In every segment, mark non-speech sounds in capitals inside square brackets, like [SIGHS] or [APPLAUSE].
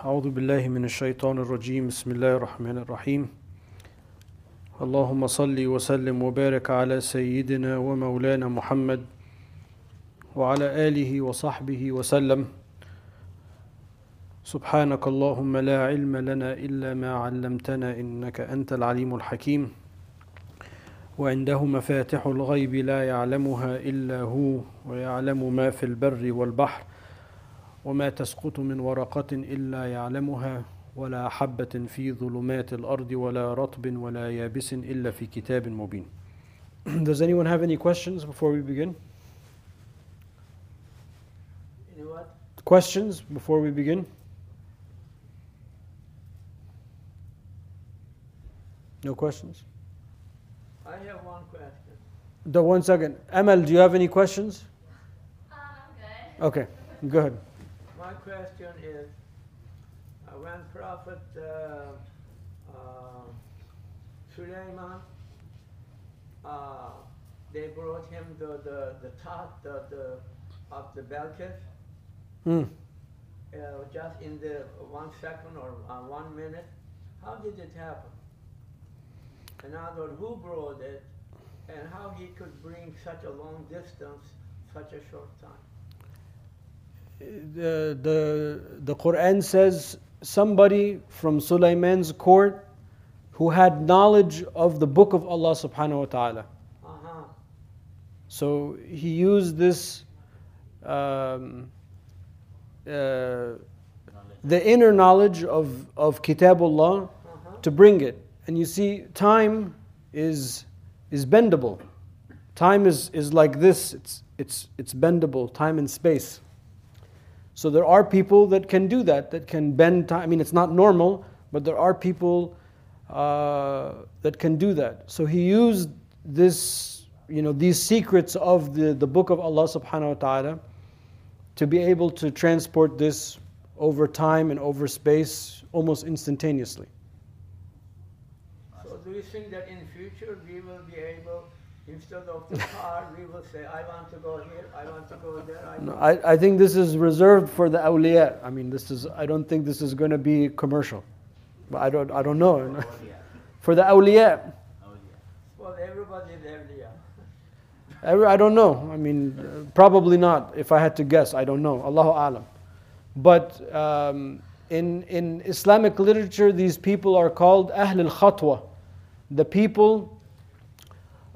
أعوذ بالله من الشيطان الرجيم. بسم الله الرحمن الرحيم. اللهم صل وسلم وبارك على سيدنا ومولانا محمد وعلى آله وصحبه وسلم. سبحانك اللهم لا علم لنا إلا ما علمتنا إنك أنت العليم الحكيم. وعنده مفاتح الغيب لا يعلمها إلا هو ويعلم ما في البر والبحر. وما تسقط من ورقة إلا يعلمها ولا حبة في ظلمات الأرض ولا رطب ولا يابس إلا في كتاب مبين. Does anyone have any questions before we begin? Questions before we begin? No questions? I have one question. The one second. Amal, do you have any questions? Um, I'm good. Okay, go ahead. My question is, uh, when Prophet uh, uh, Sulaiman, uh, they brought him the, the, the top the, the, of the Belkis, uh, just in the one second or uh, one minute. How did it happen? In other words, who brought it, and how he could bring such a long distance, such a short time? The, the, the Quran says somebody from Sulaiman's court who had knowledge of the book of Allah subhanahu wa ta'ala. Uh-huh. So he used this, um, uh, the inner knowledge of, of Kitabullah Uh-huh. to bring it. And you see, time is, is bendable. Time is, is like this, it's, it's, it's bendable, time and space. So there are people that can do that, that can bend time. I mean, it's not normal, but there are people uh, that can do that. So he used this, you know, these secrets of the, the book of Allah subhanahu wa ta'ala to be able to transport this over time and over space almost instantaneously. So do you think that in future we will be able, instead of the car, we will say, I want to go here, I want to go there, I No, I, I think this is reserved for the awliya. I mean, this is, I don't think this is going to be commercial. But I don't, I don't know. for the awliya. Well, everybody is Awliya. Every- I don't know. I mean, uh, probably not. If I had to guess, I don't know. Allahu alam. But um, in in Islamic literature, these people are called Ahl al Khatwa, the people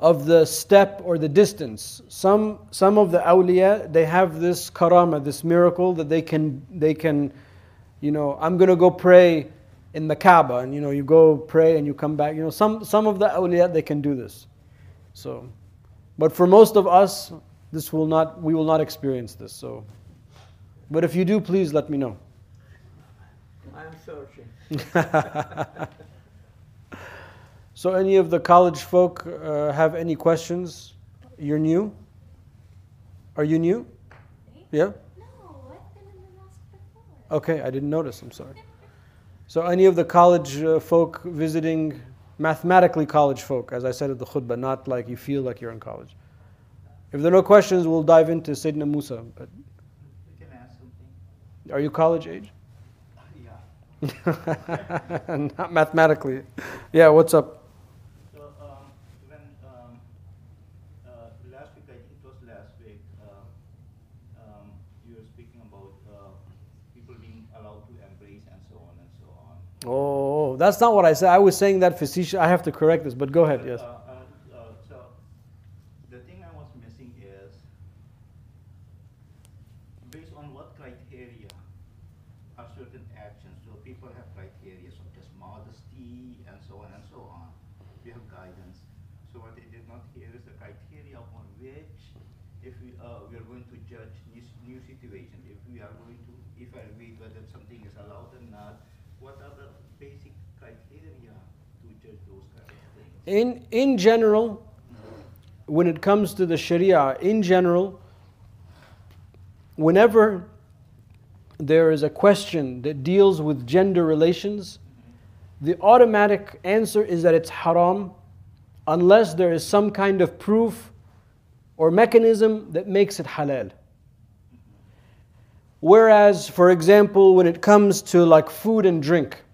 of the step or the distance. Some some of the awliya they have this karama, this miracle that they can they can, you know, I'm gonna go pray in the Kaaba, and you know, you go pray and you come back. You know, some some of the awliya they can do this. So. But for most of us, this will not, we will not experience this. So, but if you do, please let me know. I'm searching. [LAUGHS] So, any of the college folk uh, have any questions? You're new. Are you new? Yeah. No, I've been in the mosque before. Okay, I didn't notice. I'm sorry. So, any of the college uh, folk visiting, mathematically college folk, as I said at the khutbah, not like you feel like you're in college. If there are no questions, we'll dive into Sayyidina Musa. But can ask something. are you college age? Yeah. [LAUGHS] Not mathematically. Yeah, what's up? So um, when um, uh, last week, I think it was last week, uh, um, you were speaking about uh, people being allowed to embrace and so on and so on. Oh, that's not what I said. I was saying that facetious. I have to correct this, but go ahead. Yes. Uh, uh, uh, the thing I was missing is based on what criteria are certain actions. So people have criteria such as modesty and so on and so on. We have guidance. So what I did not hear is the criteria upon which, if we are going to judge new, new situation, if we are going to evaluate whether something is allowed or not, what are the basic criteria to judge those kind of things? In in general, when it comes to the Sharia, in general, whenever there is a question that deals with gender relations, the automatic answer is that it's haram unless there is some kind of proof or mechanism that makes it halal. Whereas, for example, when it comes to like food and drink,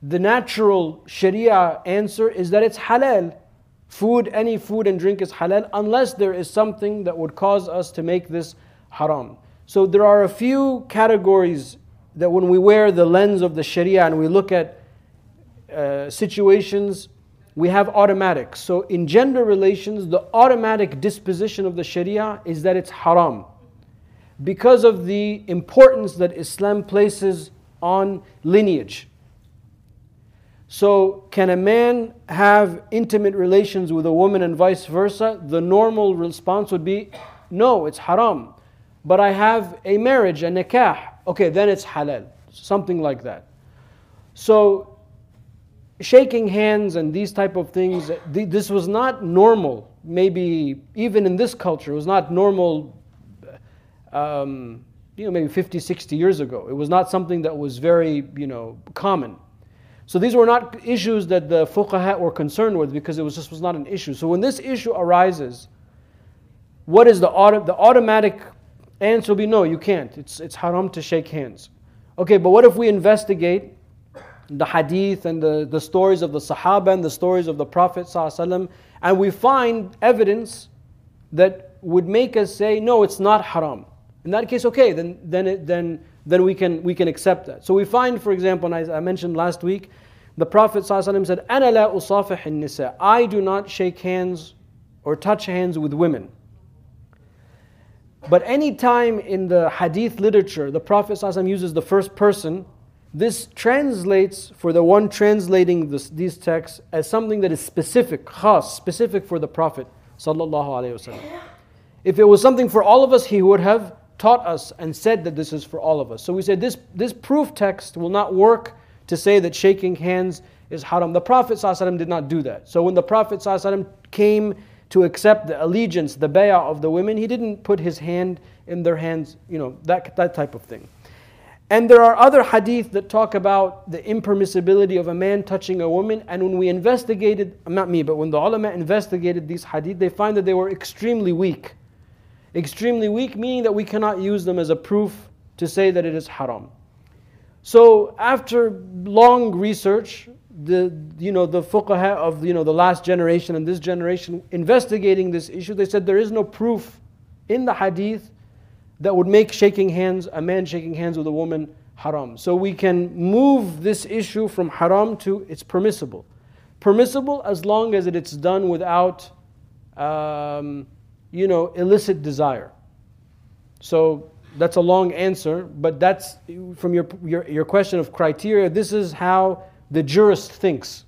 the natural Sharia answer is that it's halal. Food, any food and drink is halal unless there is something that would cause us to make this haram. So there are a few categories that when we wear the lens of the Sharia and we look at uh, situations, we have automatic. So in gender relations, the automatic disposition of the Sharia is that it's haram. Because of the importance that Islam places on lineage. So, can a man have intimate relations with a woman and vice versa? The normal response would be no, it's haram. But I have a marriage, a nikah. Okay, then it's halal. Something like that. So, shaking hands and these type of things, this was not normal. Maybe even in this culture, it was not normal. Um, you know, maybe 50, 60 years ago. It was not something that was very, you know, common. So these were not issues that the fuqaha were concerned with because it was just was not an issue. So when this issue arises, what is the, auto, the automatic answer will be no, you can't. It's, it's haram to shake hands. Okay, but what if we investigate the hadith and the, the stories of the Sahaba and the stories of the Prophet and we find evidence that would make us say, no, it's not haram. In that case, okay, then, then, it, then then we can, we can accept that. So we find, for example, and I, I mentioned last week, the Prophet ﷺ said, أَنَا لَا أُصَافِحِ النِّسَاء I do not shake hands or touch hands with women. But any time in the hadith literature, the Prophet ﷺ uses the first person, this translates for the one translating this, these texts as something that is specific, khas, specific for the Prophet. If it was something for all of us, he would have taught us and said that this is for all of us. So we said this, this proof text will not work to say that shaking hands is haram. The Prophet did not do that. So when the Prophet came to accept the allegiance, the bay'ah of the women, he didn't put his hand in their hands, you know, that, that type of thing. And there are other hadith that talk about the impermissibility of a man touching a woman. And when we investigated, not me, but when the ulama investigated these hadith, they find that they were extremely weak extremely weak, meaning that we cannot use them as a proof to say that it is haram. So after long research, the you know the fuqaha of you know the last generation and this generation investigating this issue, they said there is no proof in the hadith that would make shaking hands, a man shaking hands with a woman, haram. So we can move this issue from haram to it's permissible. Permissible as long as it's done without um, you know, illicit desire. So that's a long answer, but that's from your, your, your question of criteria. This is how the jurist thinks.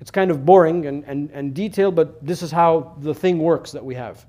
It's kind of boring and, and, and detailed, but this is how the thing works that we have.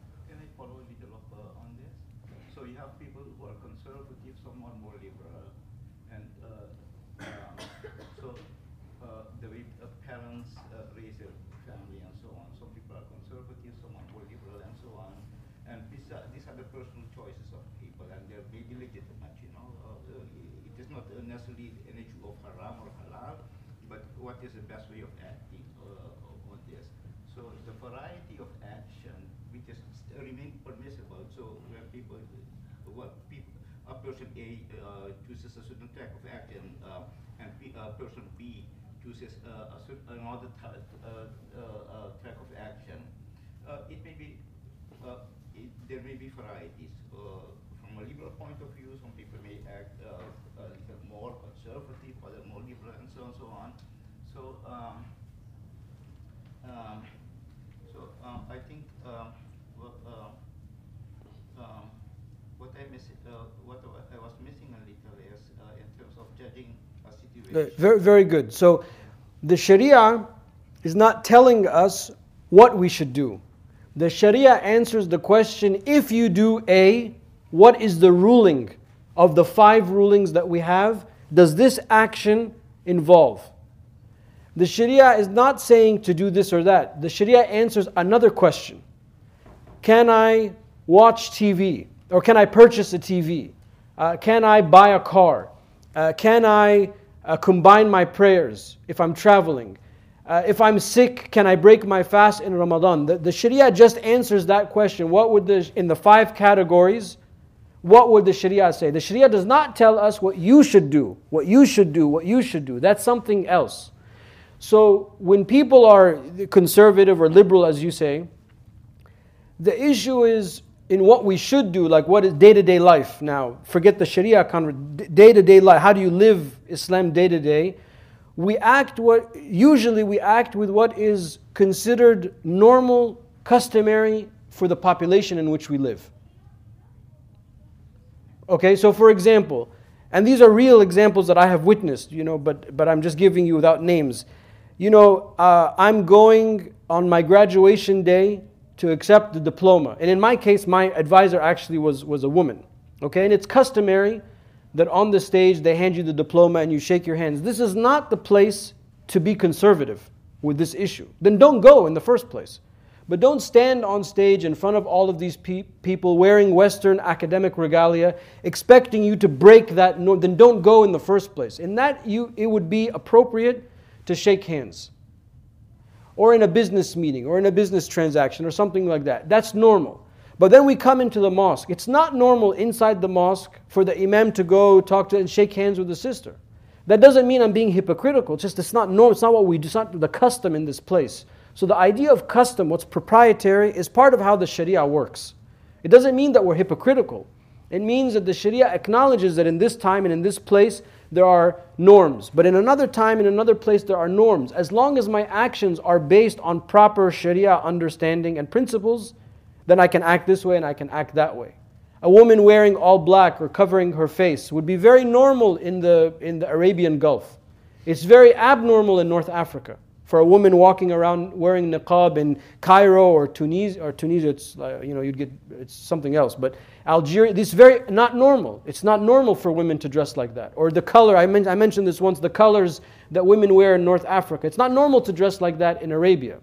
chooses a certain type of action, and P, person B chooses a certain, another type, of action. it may be, uh, it, there may be varieties. Uh, from a liberal point of view, some people may act uh, more conservative, other more liberal, and so on and so on. So, um, um, so um, I think um, Very, very good. So the Sharia is not telling us what we should do. The Sharia answers the question if you do A, what is the ruling of the five rulings that we have? Does this action involve? The Sharia is not saying to do this or that. The Sharia answers another question Can I watch TV? Or can I purchase a TV? Uh, can I buy a car? Uh, can I uh, combine my prayers if I'm traveling? Uh, if I'm sick, can I break my fast in Ramadan? The, the Sharia just answers that question. What would the, in the five categories, what would the Sharia say? The Sharia does not tell us what you should do, what you should do, what you should do. That's something else. So when people are conservative or liberal, as you say, the issue is in what we should do, like what is day to day life. Now, forget the Sharia, day to day life. How do you live Islam day to day? We act what, usually, we act with what is considered normal, customary for the population in which we live. Okay, so for example, and these are real examples that I have witnessed, you know, but, but I'm just giving you without names. You know, uh, I'm going on my graduation day to accept the diploma. And in my case, my advisor actually was, was a woman. Okay, and it's customary that on the stage they hand you the diploma and you shake your hands. This is not the place to be conservative with this issue. Then don't go in the first place. But don't stand on stage in front of all of these pe- people wearing Western academic regalia, expecting you to break that norm. Then don't go in the first place. In that, you, it would be appropriate to shake hands. Or in a business meeting, or in a business transaction, or something like that. That's normal. But then we come into the mosque. It's not normal inside the mosque for the imam to go talk to and shake hands with the sister. That doesn't mean I'm being hypocritical. It's just it's not normal. It's not what we do. It's not the custom in this place. So the idea of custom, what's proprietary, is part of how the Sharia works. It doesn't mean that we're hypocritical. It means that the Sharia acknowledges that in this time and in this place there are norms. But in another time, in another place, there are norms. As long as my actions are based on proper Sharia understanding and principles, then I can act this way and I can act that way. A woman wearing all black or covering her face would be very normal in the, in the Arabian Gulf. It's very abnormal in North Africa for a woman walking around wearing niqab in Cairo or Tunisia, or Tunisia, it's uh, you know you'd get it's something else. But Algeria, this is very not normal. It's not normal for women to dress like that. Or the color I, men- I mentioned this once. The colors that women wear in North Africa. It's not normal to dress like that in Arabia.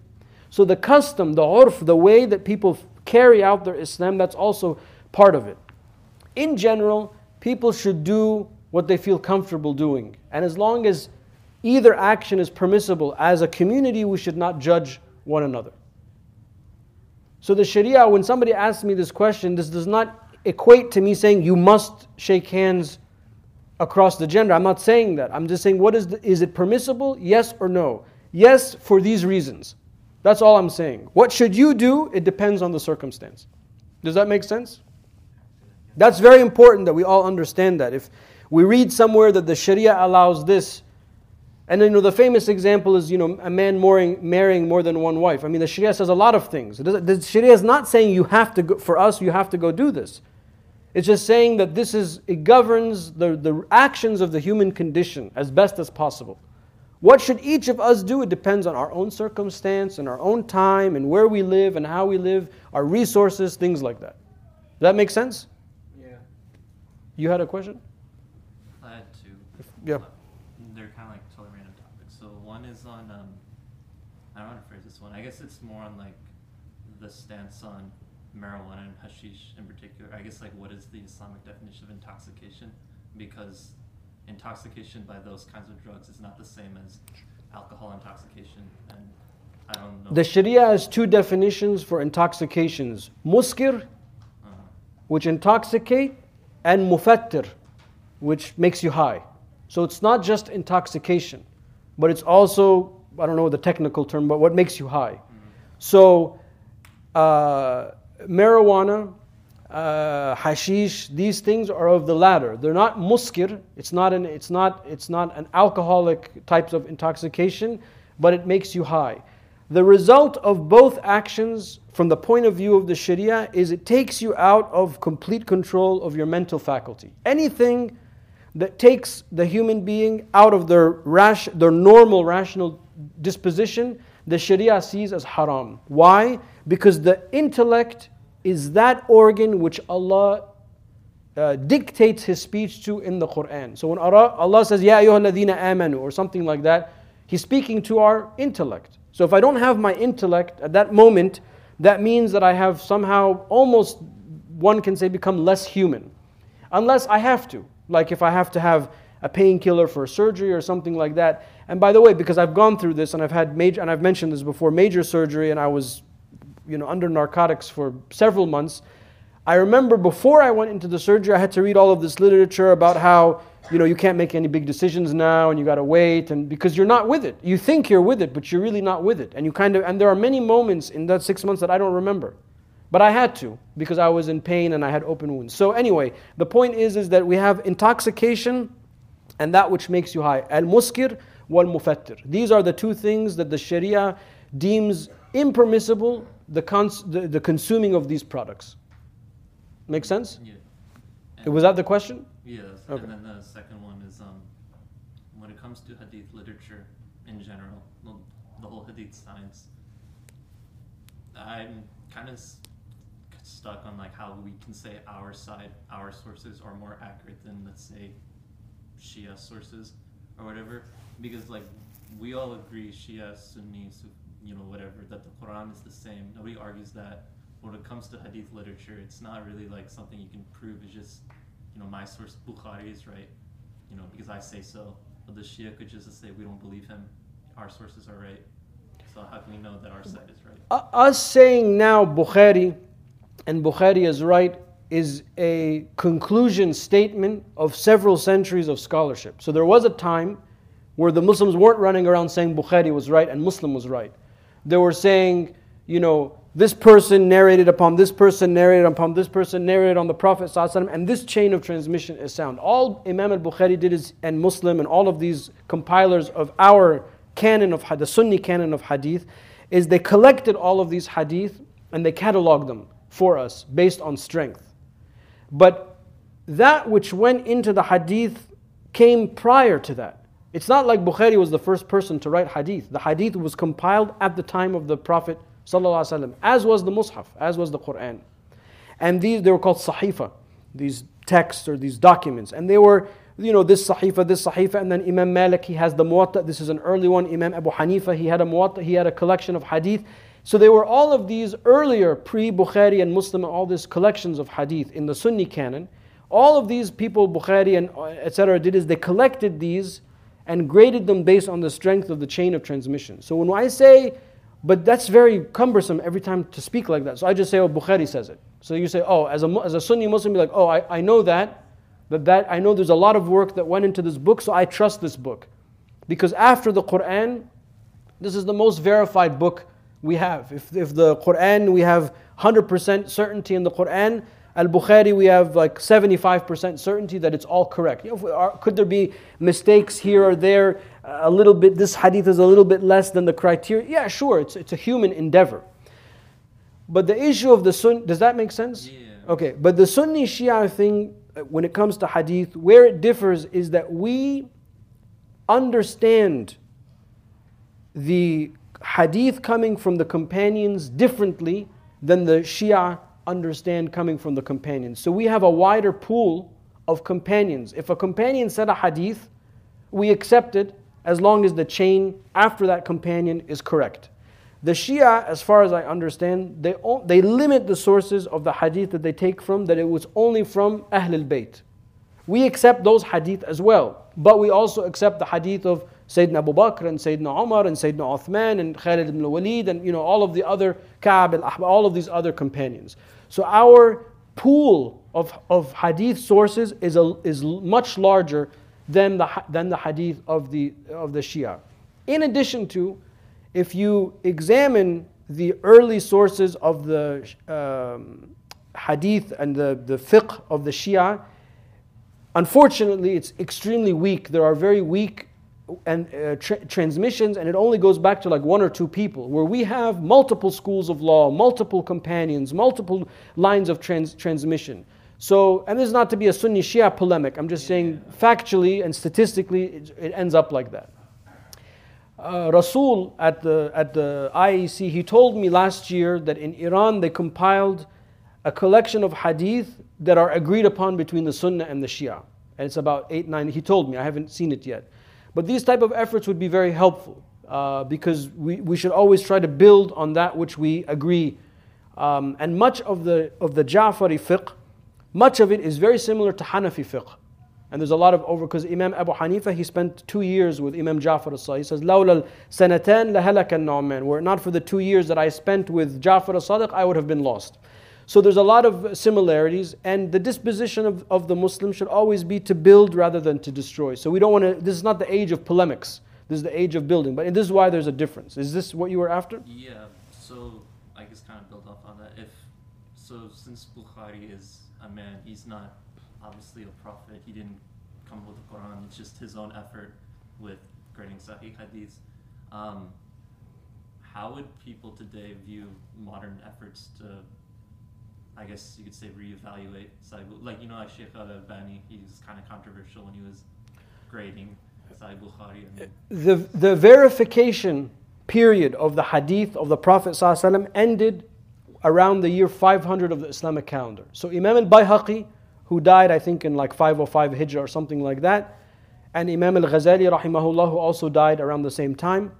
So the custom, the urf, the way that people carry out their Islam, that's also part of it. In general, people should do what they feel comfortable doing, and as long as either action is permissible. As a community, we should not judge one another. So the Sharia, when somebody asks me this question, this does not equate to me saying you must shake hands across the gender. I'm not saying that. I'm just saying what is the, is it permissible? Yes or no? Yes for these reasons. That's all I'm saying. What should you do? It depends on the circumstance. Does that make sense? That's very important that we all understand that. If we read somewhere that the Sharia allows this, and you know, the famous example is you know a man marrying, marrying more than one wife. I mean the Sharia says a lot of things. The Sharia is not saying you have to go, for us you have to go do this. It's just saying that this is it governs the, the actions of the human condition as best as possible. What should each of us do? It depends on our own circumstance and our own time and where we live and how we live, our resources, things like that. Does that make sense? Yeah. You had a question? I had two. Yeah. They're kind of like totally random topics. So one is on, um, I don't want to phrase this one. I guess it's more on like the stance on marijuana and hashish in particular. I guess like what is the Islamic definition of intoxication? Because intoxication by those kinds of drugs is not the same as alcohol intoxication, and I don't know. The Sharia has two definitions for intoxications muskir, uh, which intoxicate, and mufattir, which makes you high. So it's not just intoxication, but it's also, I don't know the technical term, but what makes you high. So uh, marijuana, uh, hashish, these things are of the latter. They're not muskir. It's not an it's not it's not an alcoholic types of intoxication, but it makes you high. The result of both actions, from the point of view of the Sharia, is it takes you out of complete control of your mental faculty. Anything that takes the human being out of their rash, their normal rational disposition, the Sharia sees as haram. Why? Because the intellect is that organ which Allah uh, dictates His speech to in the Quran. So when Allah says, Ya ayyuhalladhina amanu, or something like that, He's speaking to our intellect. So if I don't have my intellect at that moment, that means that I have somehow almost, one can say, become less human. Unless I have to. Like if I have to have a painkiller for surgery or something like that. And by the way, because I've gone through this and I've had major, and I've mentioned this before, major surgery, and I was, you know, under narcotics for several months. I remember before I went into the surgery, I had to read all of this literature about how you know you can't make any big decisions now and you got to wait and because you're not with it. You think you're with it but you're really not with it. And you kind of and there are many moments in that six months that i don't remember. But i had to because i was in pain and i had open wounds. So anyway the point is is that we have intoxication and that which makes you high. Al wal these are the two things that the sharia deems impermissible the, cons- the, the consuming of these products make sense Yeah. was that the question Yes. Okay. And then the second one is um, when it comes to hadith literature in general, the, the whole hadith science. I'm kind of stuck on like how we can say our side, our sources are more accurate than let's say Shia sources or whatever, because like we all agree Shia, Sunni, you know whatever that the Quran is the same. Nobody argues that. When it comes to hadith literature, it's not really like something you can prove. It's just you know, my source Bukhari is right, you know, because I say so. But the Shia could just say we don't believe him. Our sources are right. So how can we know that our side is right? Us saying now Bukhari and Bukhari is right is a conclusion statement of several centuries of scholarship. So there was a time where the Muslims weren't running around saying Bukhari was right and Muslim was right. They were saying, you know, this person narrated upon this person, narrated upon this person, narrated on the Prophet and this chain of transmission is sound. All Imam al-Bukhari did is, and Muslim and all of these compilers of our canon of the Sunni canon of hadith, is they collected all of these hadith and they cataloged them for us based on strength. But that which went into the hadith came prior to that. It's not like Bukhari was the first person to write hadith. The hadith was compiled at the time of the Prophet ﷺ, as was the Mus'haf, as was the Quran. And these they were called sahifa, these texts or these documents. And they were, you know, this sahifa, this sahifa, and then Imam Malik, he has the Muwatta. This is an early one. Imam Abu Hanifa, he had a Muwatta, he had a collection of hadith. So they were all of these earlier pre-Bukhari and Muslim, all these collections of hadith in the Sunni canon. All of these people, Bukhari and uh, etc., did is they collected these and graded them based on the strength of the chain of transmission. So when I say, but that's very cumbersome every time to speak like that. So I just say, oh, Bukhari says it. So you say, oh, as a, as a Sunni Muslim, be like, oh, I, I know that, but that I know there's a lot of work that went into this book, so I trust this book. Because after the Quran, this is the most verified book we have. If, if the Quran, we have 100% certainty in the Quran, Al Bukhari, we have like 75% certainty that it's all correct. You know, are- could there be mistakes here or there? A little bit, this hadith is a little bit less than the criteria. Yeah, sure, it's, it's a human endeavor. But the issue of the Sun, does that make sense? Yeah. Okay, but the Sunni Shia thing, uh, when it comes to hadith, where it differs is that we understand the hadith coming from the companions differently than the Shia understand coming from the companions. So we have a wider pool of companions. If a companion said a hadith, we accept it as long as the chain after that companion is correct. The Shia, as far as I understand, they, they limit the sources of the hadith that they take from, that it was only from Ahlul Bayt. We accept those hadith as well, but we also accept the hadith of Sayyidina Abu Bakr and Sayyidina Umar and Sayyidina Uthman and Khalid ibn Walid and you know all of the other Ka'b al Ahbar, all of these other companions. So our pool of, of hadith sources is, a, is much larger than the, than the hadith of the, of the Shia. In addition to, if you examine the early sources of the um, hadith and the, the fiqh of the Shia, unfortunately it's extremely weak. There are very weak and uh, tra- transmissions, and it only goes back to like one or two people, where we have multiple schools of law, multiple companions, multiple lines of trans- transmission. So, and this is not to be a Sunni Shia polemic, I'm just saying factually and statistically, it, it ends up like that. Uh, Rasul at the, at the IEC, he told me last year that in Iran they compiled a collection of hadith that are agreed upon between the Sunnah and the Shia. And it's about eight, nine, he told me, I haven't seen it yet. But these type of efforts would be very helpful uh, because we, we should always try to build on that which we agree. Um, and much of the, of the Ja'fari fiqh, much of it is very similar to Hanafi fiqh. And there's a lot of over because Imam Abu Hanifa he spent two years with Imam Ja'far al-Sadiq. He says, "Lawla sanatan lahalaka an-nu'man." Were it not for the two years that I spent with Ja'far al-Sadiq, I would have been lost. So there's a lot of similarities, and the disposition of, of the Muslim should always be to build rather than to destroy. So we don't want to, this is not the age of polemics, this is the age of building. But this is why there's a difference. Is this what you were after? Yeah, so I guess kind of build off on that. If so, since Bukhari is a man, he's not obviously a prophet. He didn't come with the Quran. It's just his own effort with grading Sahih Hadith. Um, how would people today view modern efforts to, I guess you could say, reevaluate? Bu- Like you know, like Sheikh Al Albani, he was kind of controversial when he was grading Sahih Bukhari. Mean, The, the verification period of the hadith of the Prophet ended around the year 500 of the Islamic calendar. So Imam al-Bayhaqi, who died I think in like 505 Hijrah or something like that, and Imam al-Ghazali rahimahullah who also died around the same time,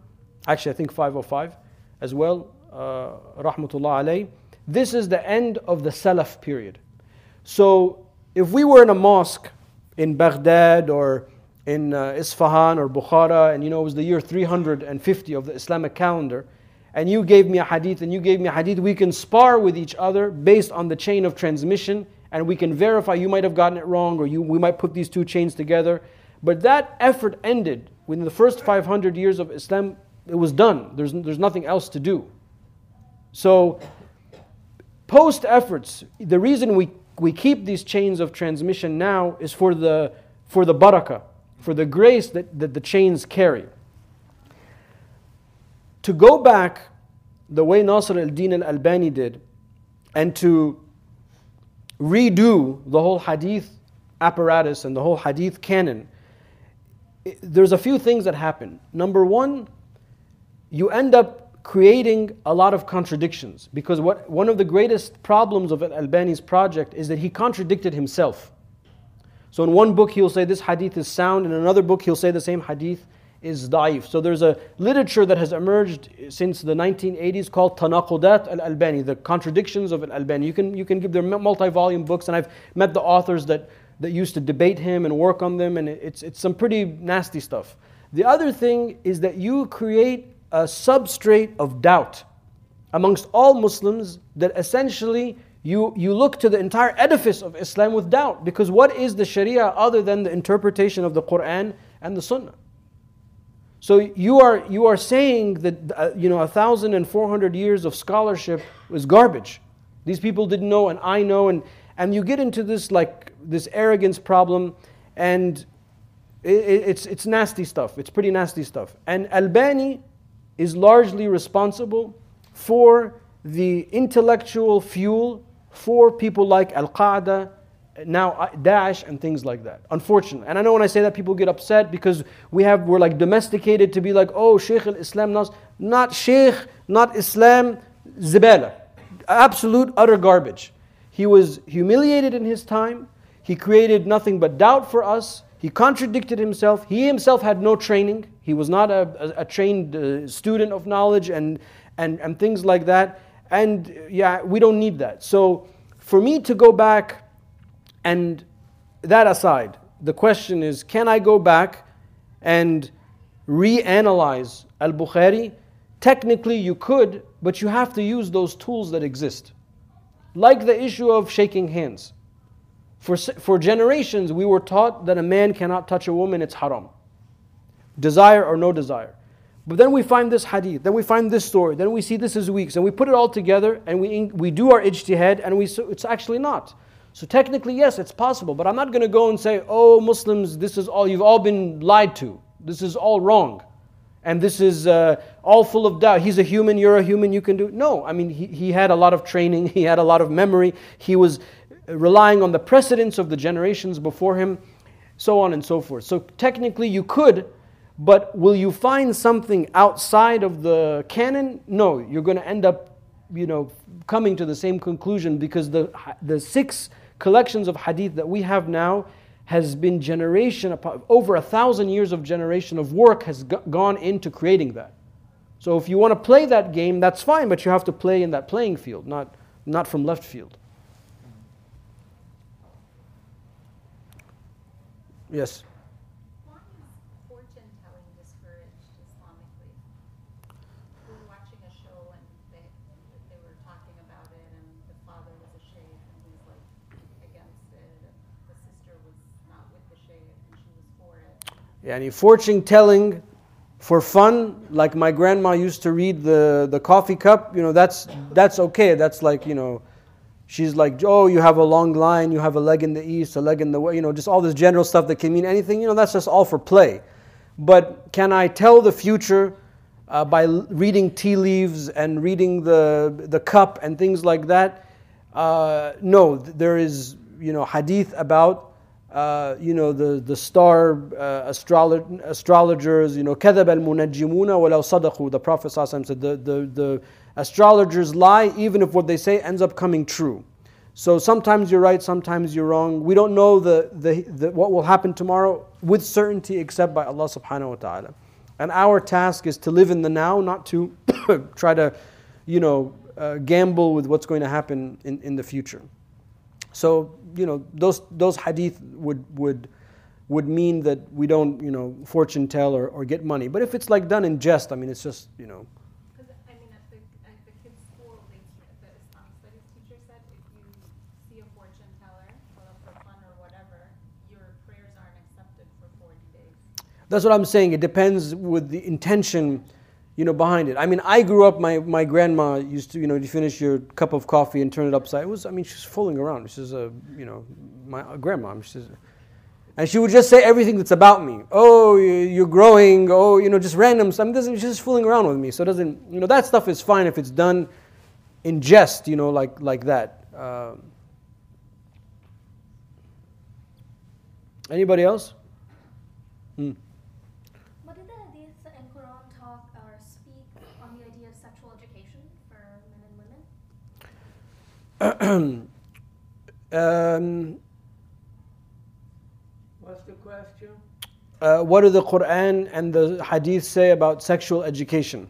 actually I think 505 as well, uh, rahmatullah alayh. This is the end of the Salaf period. So if we were in a mosque in Baghdad or in uh, Isfahan or Bukhara, and you know it was the year 350 of the Islamic calendar, and you gave me a hadith and you gave me a hadith, we can spar with each other based on the chain of transmission, and we can verify you might have gotten it wrong, or you, we might put these two chains together. But that effort ended within the first 500 years of Islam. It was done. There's, there's nothing else to do. So post efforts, the reason we, we keep these chains of transmission now is for the, for the barakah, for the grace that, that the chains carry. To go back the way Nasr al Din al Albani did and to redo the whole hadith apparatus and the whole hadith canon, there's a few things that happen. Number one, you end up creating a lot of contradictions because what, one of the greatest problems of Al-Albani's project is that he contradicted himself. So in one book he'll say this hadith is sound, in another book he'll say the same hadith is da'if. So there's a literature that has emerged since the 1980s called Tanaqudat al-Albani, the contradictions of al-Albani. You can, you can give them multi-volume books and I've met the authors that, that used to debate him and work on them and it's, it's some pretty nasty stuff. The other thing is that you create a substrate of doubt amongst all Muslims that essentially you, you look to the entire edifice of Islam with doubt. Because what is the Sharia other than the interpretation of the Quran and the Sunnah? So you are, you are saying that uh, you know, 1,400 years of scholarship is garbage. These people didn't know and I know. And, and you get into this, like, this arrogance problem and it, it- it's, it's nasty stuff. It's pretty nasty stuff. And Albani is largely responsible for the intellectual fuel for people like Al Qaeda, now Daesh, and things like that. Unfortunately. And I know when I say that, people get upset because we have, we're like domesticated to be like, oh, Sheikh al Islam, Nas. Not Sheikh, not Islam, Zibala. Absolute, utter garbage. He was humiliated in his time. He created nothing but doubt for us. He contradicted himself. He himself had no training. He was not a, a, a trained uh, student of knowledge and, and, and things like that. And yeah, we don't need that. So for me to go back and that aside, the question is can I go back and reanalyze Al Bukhari? Technically, you could, but you have to use those tools that exist. Like the issue of shaking hands. For, for generations, we were taught that a man cannot touch a woman, it's haram. Desire or no desire. But then we find this hadith, then we find this story, then we see this is weak, and we put it all together and we, we do our ijtihad and we, s- it's actually not. So technically, yes, it's possible, but I'm not going to go and say, oh, Muslims, this is all, you've all been lied to. This is all wrong. And this is uh, all full of doubt. He's a human, you're a human, you can do. No, I mean, he, he had a lot of training, [LAUGHS] he had a lot of memory, he was relying on the precedents of the generations before him, so on and so forth. So technically, you could, but will you find something outside of the canon? No, you're going to end up, you know, coming to the same conclusion because the, the six collections of hadith that we have now has been generation over a thousand years of generation of work has gone into creating that. So if you want to play that game, that's fine, but you have to play in that playing field, not, not from left field. Yes. Why is fortune telling discouraged Islamically? We were watching a show and they, they were talking about it, and the father was a Yani fortune telling for fun, like my grandma used to read the, the coffee cup, you know, that's, that's okay. That's like, you know, she's like, oh, you have a long line, you have a leg in the east, a leg in the west, you know, just all this general stuff that can mean anything, you know, that's just all for play. But can I tell the future uh, by reading tea leaves and reading the, the cup and things like that? Uh, no, there is, you know, hadith about uh, you know, the, the star uh, astrolo- astrologers, you know, كذب المنجمون ولو صدقوا. The Prophet ﷺ said the, the, the astrologers lie even if what they say ends up coming true. So sometimes you're right, sometimes you're wrong. We don't know the, the, the, what will happen tomorrow with certainty except by Allah subhanahu wa ta'ala. And our task is to live in the now, not to [COUGHS] try to, you know, uh, gamble with what's going to happen in, in the future. So you know those those hadith would would would mean that we don't you know fortune tell or, or get money. But if it's like done in jest, I mean it's just you know Because, I mean, at the, at the kids' school, they, the Islamic studies teacher said if you see a fortune teller, for fun or whatever, your prayers aren't accepted for 40 days. that's what I'm saying. It depends with the intention you know behind it. I mean I grew up. My my grandma used to you know you finish your cup of coffee and turn it upside. It was I mean she's fooling around. She's a you know my grandma. She's and she would just say everything that's about me. Oh, you- you're growing. Oh, you know, just random. I mean, doesn't, she's just fooling around with me. So it doesn't, you know, that stuff is fine if it's done in jest, you know, like, like that. Um, anybody else? Hmm. What did the hadith and Quran talk or speak on the idea of sexual education for men and women? Um, What's the question? uh, what do the Quran and the Hadith say about sexual education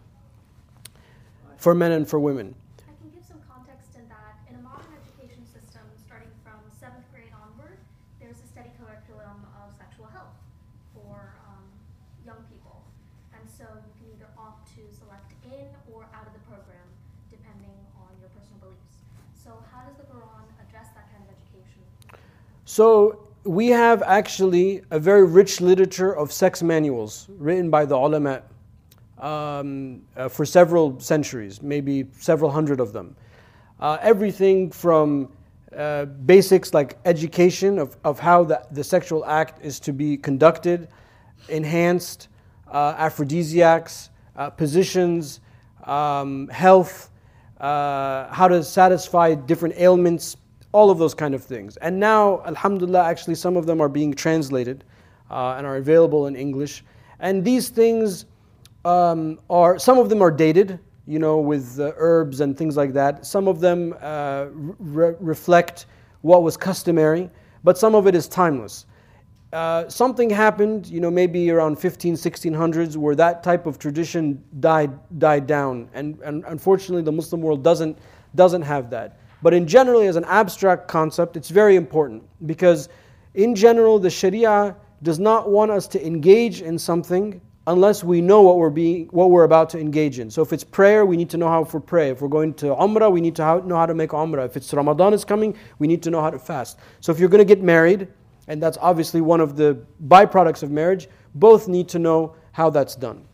for men and for women? I can give some context in that in a modern education system, starting from seventh grade onward, there's a steady curriculum of sexual health for um, young people. And so you can either opt to select in or out of the program, depending on your personal beliefs. So, how does the Quran address that kind of education? So we have actually a very rich literature of sex manuals written by the ulama um, uh, for several centuries, maybe several hundred of them. Uh, everything from uh, basics like education of, of how the, the sexual act is to be conducted, enhanced, uh, aphrodisiacs, uh, positions, um, health, uh, how to satisfy different ailments, all of those kind of things. And now, alhamdulillah, actually, some of them are being translated uh, and are available in English. And these things um, are, some of them are dated, you know, with uh, herbs and things like that. Some of them uh, re- reflect what was customary, but some of it is timeless. Uh, something happened, you know, maybe around 15, 1600s, where that type of tradition died, died down. And, and unfortunately, the Muslim world doesn't, doesn't have that. But in generally, as an abstract concept, it's very important because, in general, the Sharia does not want us to engage in something unless we know what we're being, what we're about to engage in. So, if it's prayer, we need to know how to pray. If we're going to Umrah, we need to know how to make Umrah. If it's Ramadan is coming, we need to know how to fast. So, if you're going to get married, and that's obviously one of the byproducts of marriage, both need to know how that's done.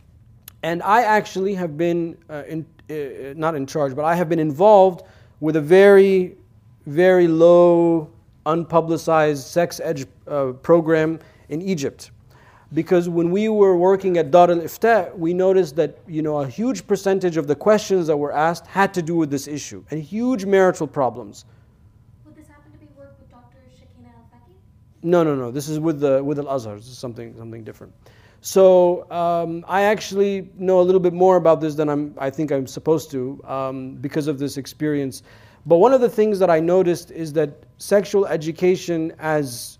And I actually have been, uh, in, uh, not in charge, but I have been involved with a very, very low, unpublicized sex ed uh, program in Egypt. Because when we were working at Dar al Ifta, we noticed that you know, a huge percentage of the questions that were asked had to do with this issue and huge marital problems. Would this happen to be work with Dr. Shakina Al Faki? No, no, no. This is with the with Al Azhar. This is something something different. So um, I actually know a little bit more about this than I'm, I think I'm supposed to um, because of this experience. But one of the things that I noticed is that sexual education, as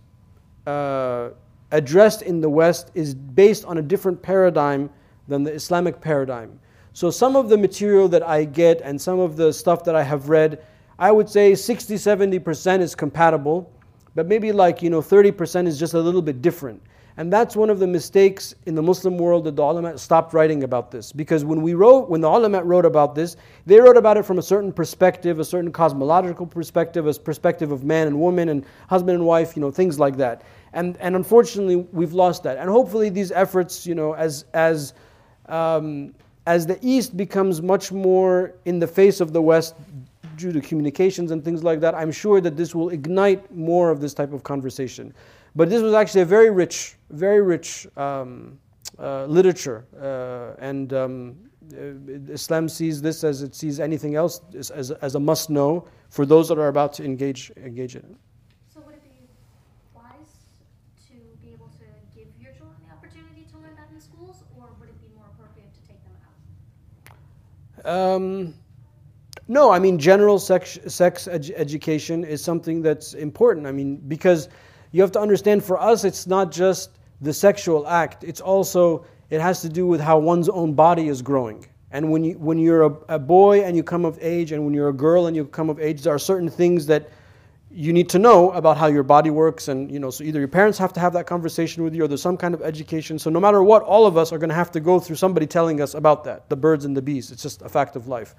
uh, addressed in the West, is based on a different paradigm than the Islamic paradigm. So some of the material that I get and some of the stuff that I have read, I would say 60, 70% is compatible, but maybe like, you know, 30% is just a little bit different. And that's one of the mistakes in the Muslim world that the ulama stopped writing about this. Because when we wrote, when the ulama wrote about this, they wrote about it from a certain perspective, a certain cosmological perspective, a perspective of man and woman and husband and wife, you know, things like that. And, and unfortunately, we've lost that. And hopefully, these efforts, you know, as, as, um, as the East becomes much more in the face of the West due to communications and things like that, I'm sure that this will ignite more of this type of conversation. But this was actually a very rich, very rich um, uh, literature. Uh, and um, uh, Islam sees this as it sees anything else as, as, as a must know for those that are about to engage, engage in it. So would it be wise to be able to give your children the opportunity to learn that in schools, or would it be more appropriate to take them out? Um, no, I mean, general sex, sex edu- education is something that's important. I mean, because you have to understand for us, it's not just the sexual act, it's also, it has to do with how one's own body is growing. And when, you, when you're a, a boy and you come of age, and when you're a girl and you come of age, there are certain things that you need to know about how your body works. And you know so either your parents have to have that conversation with you or there's some kind of education. So no matter what all of us are going to have to go through somebody telling us about that the birds and the bees. It's just a fact of life.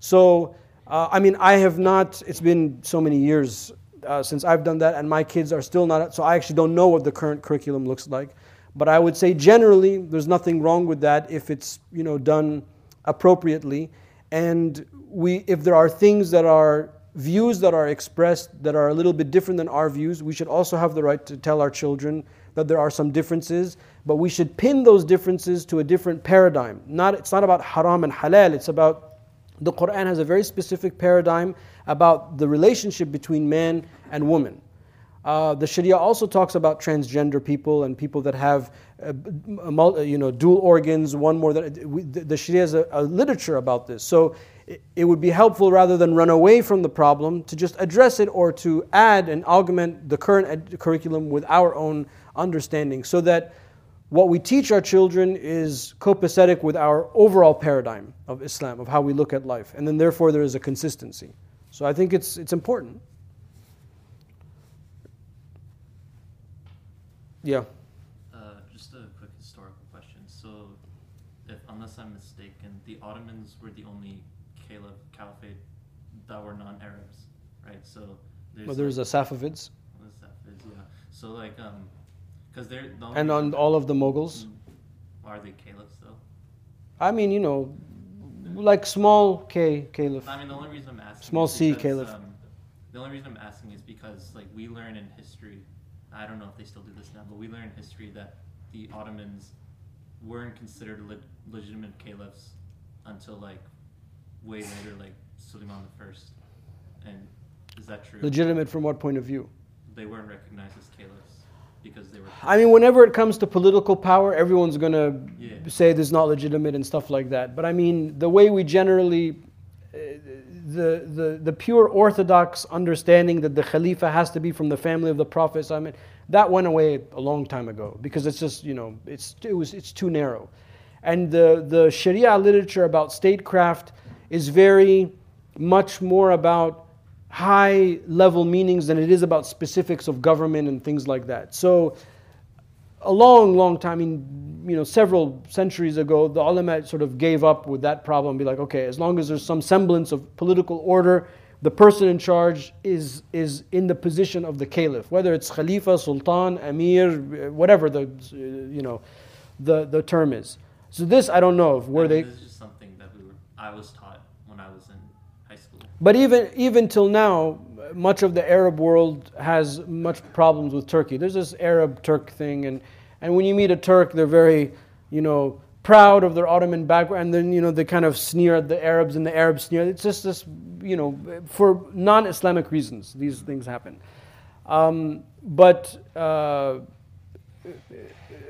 So uh, i mean i have not it's been so many years uh, since i've done that and my kids are still not so i actually don't know what the current curriculum looks like. But i would say generally there's nothing wrong with that if it's you know done appropriately. And we if there are things that are views that are expressed that are a little bit different than our views, we should also have the right to tell our children that there are some differences, but we should pin those differences to a different paradigm. Not, it's not about haram and halal, it's about the Quran has a very specific paradigm about the relationship between man and woman. Uh, the Sharia also talks about transgender people and people that have, uh, you know, dual organs, one more than we, the Sharia has a, a literature about this. So it would be helpful rather than run away from the problem to just address it or to add and augment the current ed- curriculum with our own understanding so that what we teach our children is copacetic with our overall paradigm of Islam, of how we look at life. And then therefore there is a consistency. So I think it's, it's important. Yeah. Uh, just a quick historical question. So, if unless I'm mistaken, the Ottomans were the only caliph, caliphate that were non-Arabs, right? So there's Well, there's like, the Safavids the Safavids, yeah. So like um, because they're the only and on all of the Mughals. Mm. are they caliphs though? I mean, you know, like small K caliph. I mean, the only reason I'm asking Small is C because, caliph. Um, the only reason I'm asking is because like we learn in history, I don't know if they still do this now, but we learn in history that the Ottomans weren't considered le- legitimate caliphs until like way later, like Suleiman the First. And is that true? Legitimate from what point of view? They weren't recognized as caliphs because they were. I mean, whenever it comes to political power, everyone's going to Yeah. say this is not legitimate and stuff like that. But I mean, the way we generally, uh, the, the, the pure orthodox understanding that the Khalifa has to be from the family of the Prophet, I mean, that went away a long time ago because it's just, you know, it's, it was, it's too narrow. And the, the Sharia literature about statecraft is very much more about high level meanings than it is about specifics of government and things like that. So, a long, long time, I mean, you know, several centuries ago, the ulama sort of gave up with that problem. Be like, okay, as long as there's some semblance of political order, the person in charge is is in the position of the caliph, whether it's khalifa, sultan, emir, whatever the you know the the term is. So this I don't know if were I mean, they. This is just something that we were. I was taught when I was in high school. But even even till now, much of the Arab world has much problems with Turkey. There's this Arab Turk thing, and and when you meet a Turk, they're very, you know, proud of their Ottoman background, and then you know they kind of sneer at the Arabs, and the Arabs sneer. It's just this, you know, for non-Islamic reasons, these things happen. Um, but uh,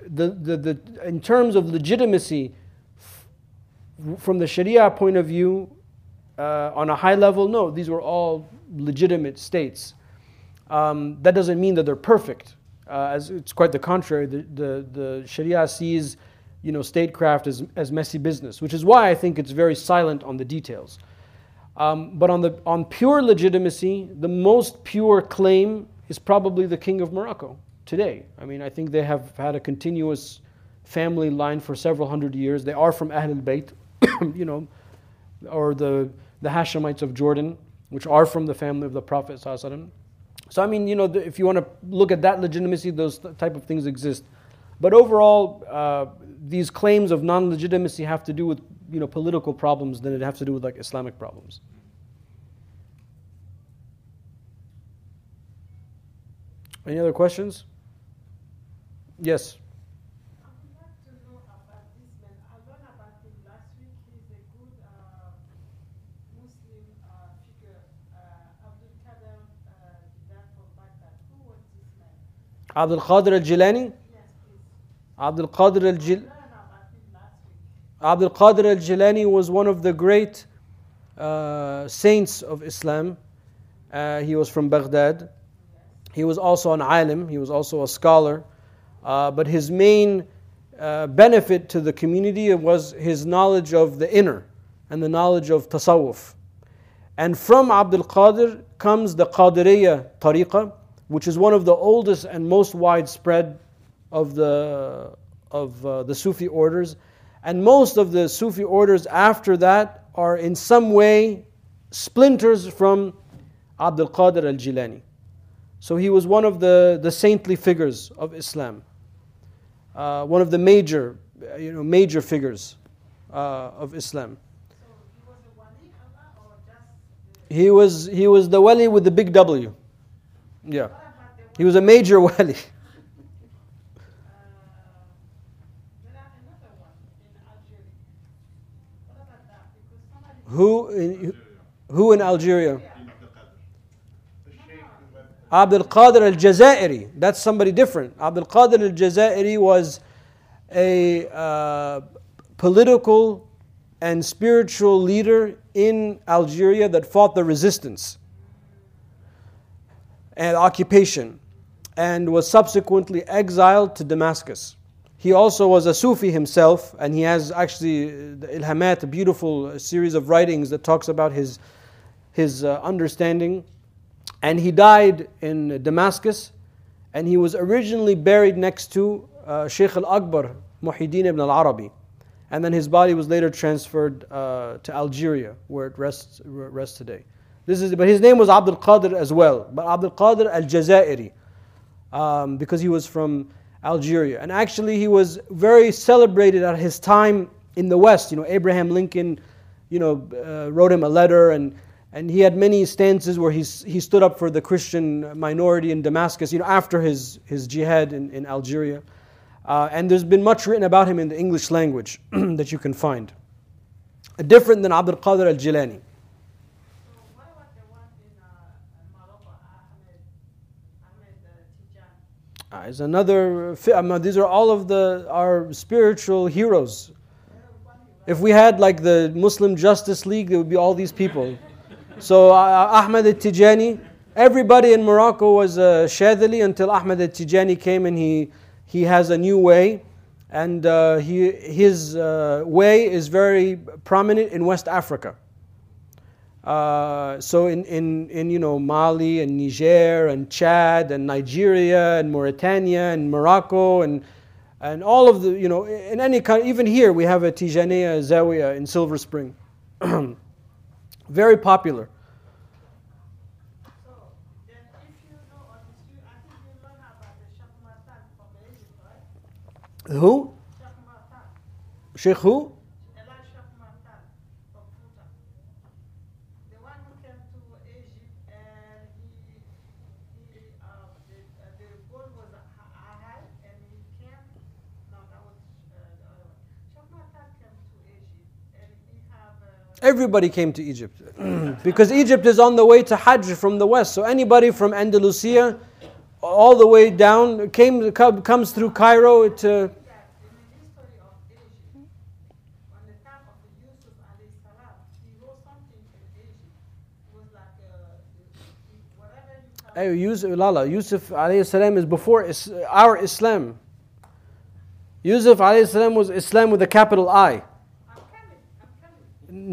the, the the in terms of legitimacy, f- from the Sharia point of view, uh, on a high level, no, these were all legitimate states. Um, that doesn't mean that they're perfect. Uh, as it's quite the contrary. The, the, the Sharia sees, you know, statecraft as, as messy business, which is why I think it's very silent on the details. Um, but on the on pure legitimacy, the most pure claim is probably the king of Morocco today. I mean, I think they have had a continuous family line for several hundred years. They are from Ahl al-Bayt, [COUGHS] you know, or the, the Hashemites of Jordan, which are from the family of the Prophet ﷺ. So I mean, you know, if you want to look at that legitimacy, those type of things exist. But overall, uh, these claims of non-legitimacy have to do with you know political problems than it have to do with like Islamic problems. Any other questions? Yes. I would like to know about this man. I learned about him last week. He's a good uh, Muslim uh, figure. Uh, Abdul Qadir uh, Jilani from Baghdad. Who was this man? Abdul Qadir. Yes, please. Abdul Qadir al-Jil. I learned about him last week. Abdul Qadir al-Jilani was one of the great uh, saints of Islam. Uh, he was from Baghdad. He was also an alim, he was also a scholar. Uh, but his main uh, benefit to the community was his knowledge of the inner and the knowledge of tasawwuf. And from Abdul Qadir comes the Qadiriyya tariqah, which is one of the oldest and most widespread of the, of, uh, the Sufi orders. And most of the Sufi orders after that are in some way splinters from Abdul Qadir al Jilani. So he was one of the, the saintly figures of Islam, uh, one of the major, you know, major figures uh, of Islam. So he was a wali Allah or just the, He was, he was the wali with the big W. Yeah. He was a major wali. [LAUGHS] Who in, who in Algeria? Abdul Qadir al Jazairi. That's somebody different. Abdul Qadir al Jazairi was a uh, political and spiritual leader in Algeria that fought the resistance and occupation and was subsequently exiled to Damascus. He also was a Sufi himself, and he has actually uh, Ilhamat, a beautiful series of writings that talks about his, his uh, understanding. And he died in Damascus, and he was originally buried next to uh, Sheikh al Akbar, Muhyiddin ibn al Arabi. And then his body was later transferred uh, to Algeria, where it rests, rests today. This is, but his name was Abdul Qadir as well, but Abdul Qadir al Jazairi, um, because he was from Algeria. And actually, he was very celebrated at his time in the West. You know, Abraham Lincoln, you know, uh, wrote him a letter, and, and he had many stances where he's, he stood up for the Christian minority in Damascus, you know, after his, his jihad in, in Algeria. Uh, and there's been much written about him in the English language [CLEARS THROAT] that you can find. Different than Abdul Qadir al Jilani. So what about the one in uh, Morocco, Ahmed, Ahmed uh? Uh, another. these are all of the our spiritual heroes. If we had like the Muslim Justice League, there would be all these people. So uh, Ahmed al-Tijani, everybody in Morocco was uh, Shadili until Ahmed al-Tijani came and he he has a new way, and uh, he his uh, way is very prominent in West Africa. Uh, so in, in, in you know Mali and Niger and Chad and Nigeria and Mauritania and Morocco and and all of the you know in any kind even here we have a Tijaniya Zawiya in Silver Spring. [CLEARS THROAT] Very popular. Who? then if you know on the street, I think you learn about the Sheikh Matan from Egypt, right? Who? Sheikh Matan. Sheikh who? Ella Sheikh Matan from Futa. The one who came to Egypt and he, he uh, the, uh, the goal was high and he came. No, that was uh, the other one. Sheikh Matan came to Egypt and he have. Uh, Everybody came to Egypt [CLEARS THROAT] because Egypt is on the way to Hajj from the west. So anybody from Andalusia, all the way down, came comes through Cairo to. Yusuf he wrote something in Egypt. Was like whatever you can. Hey, Yusuf, Lala, Yusuf salam is before our Islam. Yusuf salam was Islam with a capital I.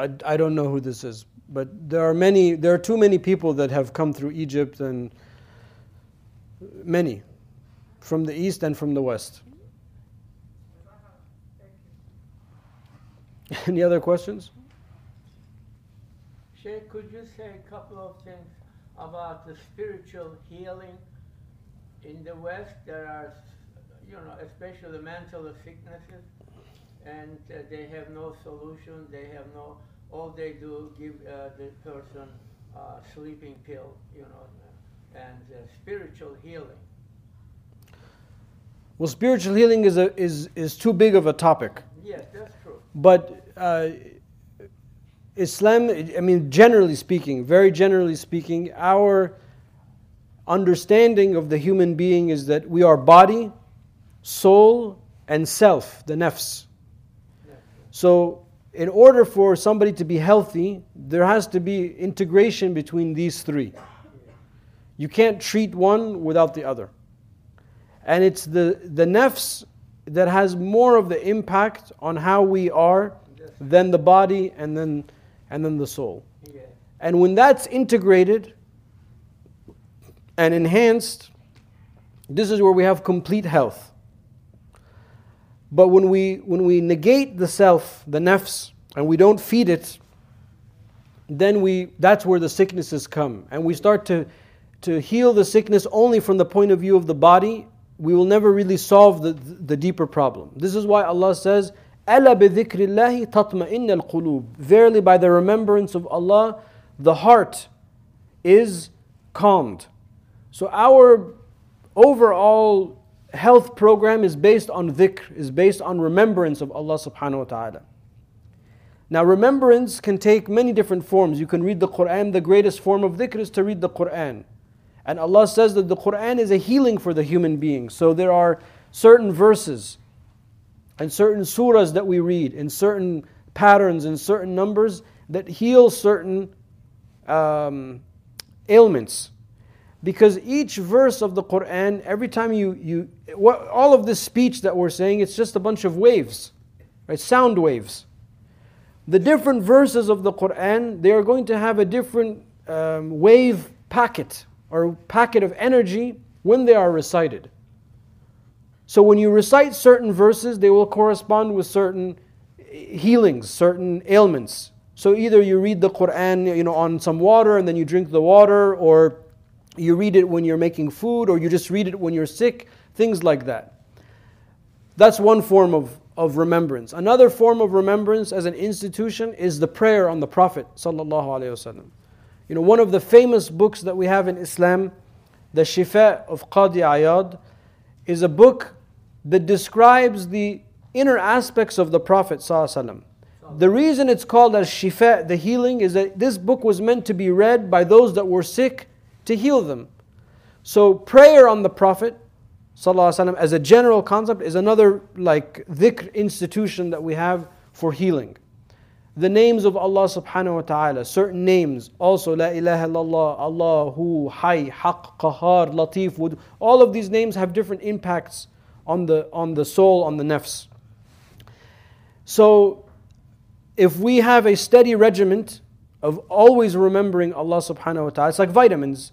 I, I don't know who this is, but there are many. There are too many people that have come through Egypt, and many from the east and from the west. [LAUGHS] Any other questions? Sheikh, could you say a couple of things about the spiritual healing? In the West, there are, you know, especially the mental sicknesses, and uh, they have no solution. They have no. All they do give uh, the person uh, sleeping pill, you know, and uh, spiritual healing. Well, spiritual healing is a, is is too big of a topic. Yes, that's true. But uh, Islam, I mean, generally speaking, very generally speaking, our understanding of the human being is that we are body, soul, and self, the nafs. So, in order for somebody to be healthy, there has to be integration between these three. You can't treat one without the other. And it's the, the nafs that has more of the impact on how we are than the body and then, and then the soul. And when that's integrated and enhanced, this is where we have complete health. But when we, when we negate the self, the nafs, and we don't feed it, then we, that's where the sicknesses come. And we start to, to heal the sickness only from the point of view of the body. We will never really solve the, the deeper problem. This is why Allah says, أَلَا بِذِكْرِ اللَّهِ تَطْمَئِنَّ الْقُلُوبِ Verily by the remembrance of Allah, the heart is calmed. So our overall health program is based on dhikr, is based on remembrance of Allah subhanahu wa ta'ala. Now, remembrance can take many different forms. You can read the Quran, the greatest form of dhikr is to read the Quran. And Allah says that the Quran is a healing for the human being. So there are certain verses and certain surahs that we read in certain patterns and certain numbers that heal certain um, ailments because each verse of the Quran, every time you, you what, all of this speech that we're saying, it's just a bunch of waves, right? Sound waves. The different verses of the Quran, they are going to have a different um, wave packet or packet of energy when they are recited. So when you recite certain verses, they will correspond with certain healings, certain ailments. So either you read the Quran, you know, on some water and then you drink the water, or you read it when you're making food, or you just read it when you're sick, things like that. That's one form of, of remembrance. Another form of remembrance as an institution is the prayer on the Prophet. You know, one of the famous books that we have in Islam, the Shifa of Qadi Ayad, is a book that describes the inner aspects of the Prophet. The reason it's called as Shifa, the healing, is that this book was meant to be read by those that were sick to heal them. So prayer on the Prophet ﷺ, as a general concept is another like dhikr institution that we have for healing. The names of Allah subhanahu wa ta'ala, certain names, also La ilaha illallah, Allahu, Hay, Haq, Qahar, Latif, Wud, all of these names have different impacts on the, on the soul, on the nafs. So if we have a steady regiment of always remembering Allah subhanahu wa ta'ala, it's like vitamins,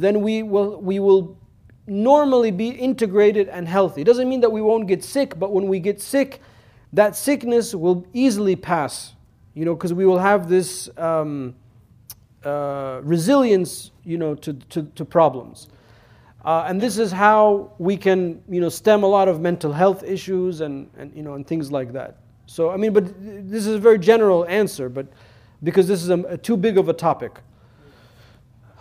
then we will, we will normally be integrated and healthy. It doesn't mean that we won't get sick, but when we get sick, that sickness will easily pass, you know, because we will have this um, uh, resilience, you know, to, to, to problems. Uh, and this is how we can, you know, stem a lot of mental health issues and, and, you know, and things like that. So, I mean, but this is a very general answer, but because this is a, a too big of a topic.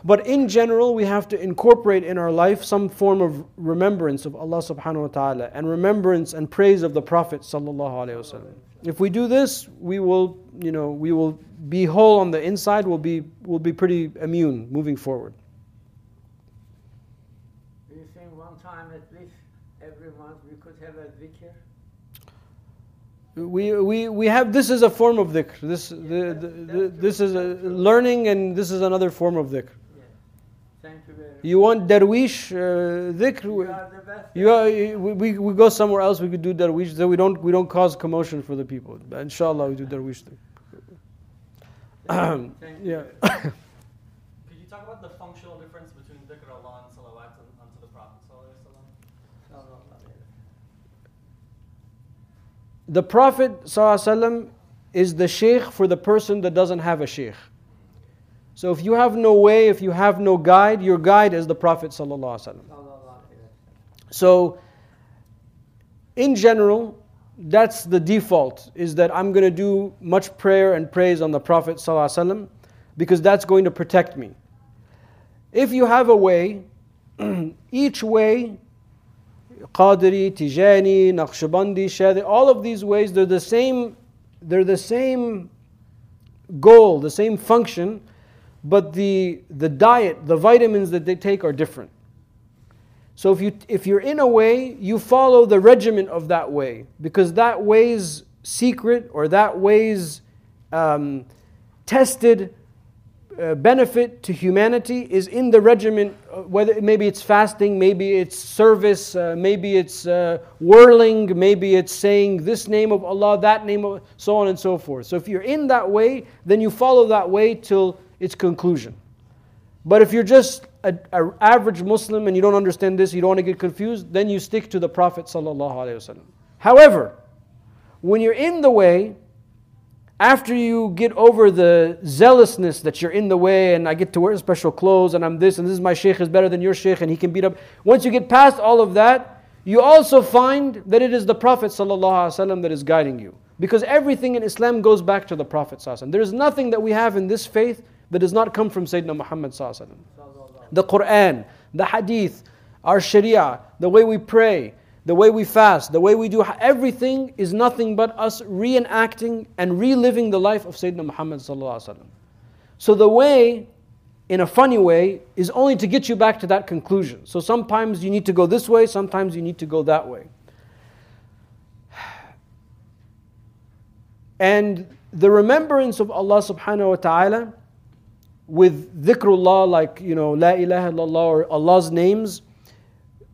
But in general, we have to incorporate in our life some form of remembrance of Allah subhanahu wa ta'ala and remembrance and praise of the Prophet sallallahu alaihi wasallam. If we do this, we will, you know, we will be whole on the inside, we'll be, we'll be pretty immune moving forward. Do you think one time at least every month we could have a dhikr? We, we, we have, this is a form of dhikr. This, the, the, the, this is a learning and this is another form of dhikr. Yes. Thank you want darwish uh, dhikr? You are. You are, we, we, we go somewhere else. We could do darwish. So we don't we don't cause commotion for the people. But inshallah, we do darwish thing. [COUGHS] Yeah. [COUGHS] Could you talk about the functional difference between dhikr Allah and salawat on- the Prophet sallallahu alaihi wasallam? the Prophet ﷺ is the sheikh for the person that doesn't have a sheikh. So if you have no way, if you have no guide, your guide is the Prophet So, in general, that's the default is that I'm going to do much prayer and praise on the Prophet because that's going to protect me. If you have a way, [CLEARS THROAT] each way, Qadri, Tijani, Naqshbandi, Shadi, all of these ways, they're the same, they're the same goal, the same function, but the, the diet, the vitamins that they take are different. So if you if you're in a way, you follow the regimen of that way because that way's secret or that way's um, tested uh, benefit to humanity is in the regimen. uh, Whether maybe it's fasting, maybe it's service, uh, maybe it's uh, whirling, maybe it's saying this name of Allah, that name of so on and so forth. So if you're in that way, then you follow that way till its conclusion. But if you're just an average Muslim and you don't understand this, you don't want to get confused, then you stick to the Prophet. ﷺ. However, when you're in the way, after you get over the zealousness that you're in the way and I get to wear special clothes and I'm this and this is my sheikh is better than your sheikh and he can beat up. Once you get past all of that, you also find that it is the Prophet ﷺ that is guiding you. Because everything in Islam goes back to the Prophet. ﷺ. There is nothing that we have in this faith that does not come from Sayyidina Muhammad. The Quran, the Hadith, our Sharia, the way we pray, the way we fast, the way we do everything is nothing but us reenacting and reliving the life of Sayyidina Muhammad. So the way, in a funny way, is only to get you back to that conclusion. So sometimes you need to go this way, sometimes you need to go that way. [SIGHS] And the remembrance of Allah subhanahu wa ta'ala with dhikrullah, like, you know, La ilaha illallah or Allah's names,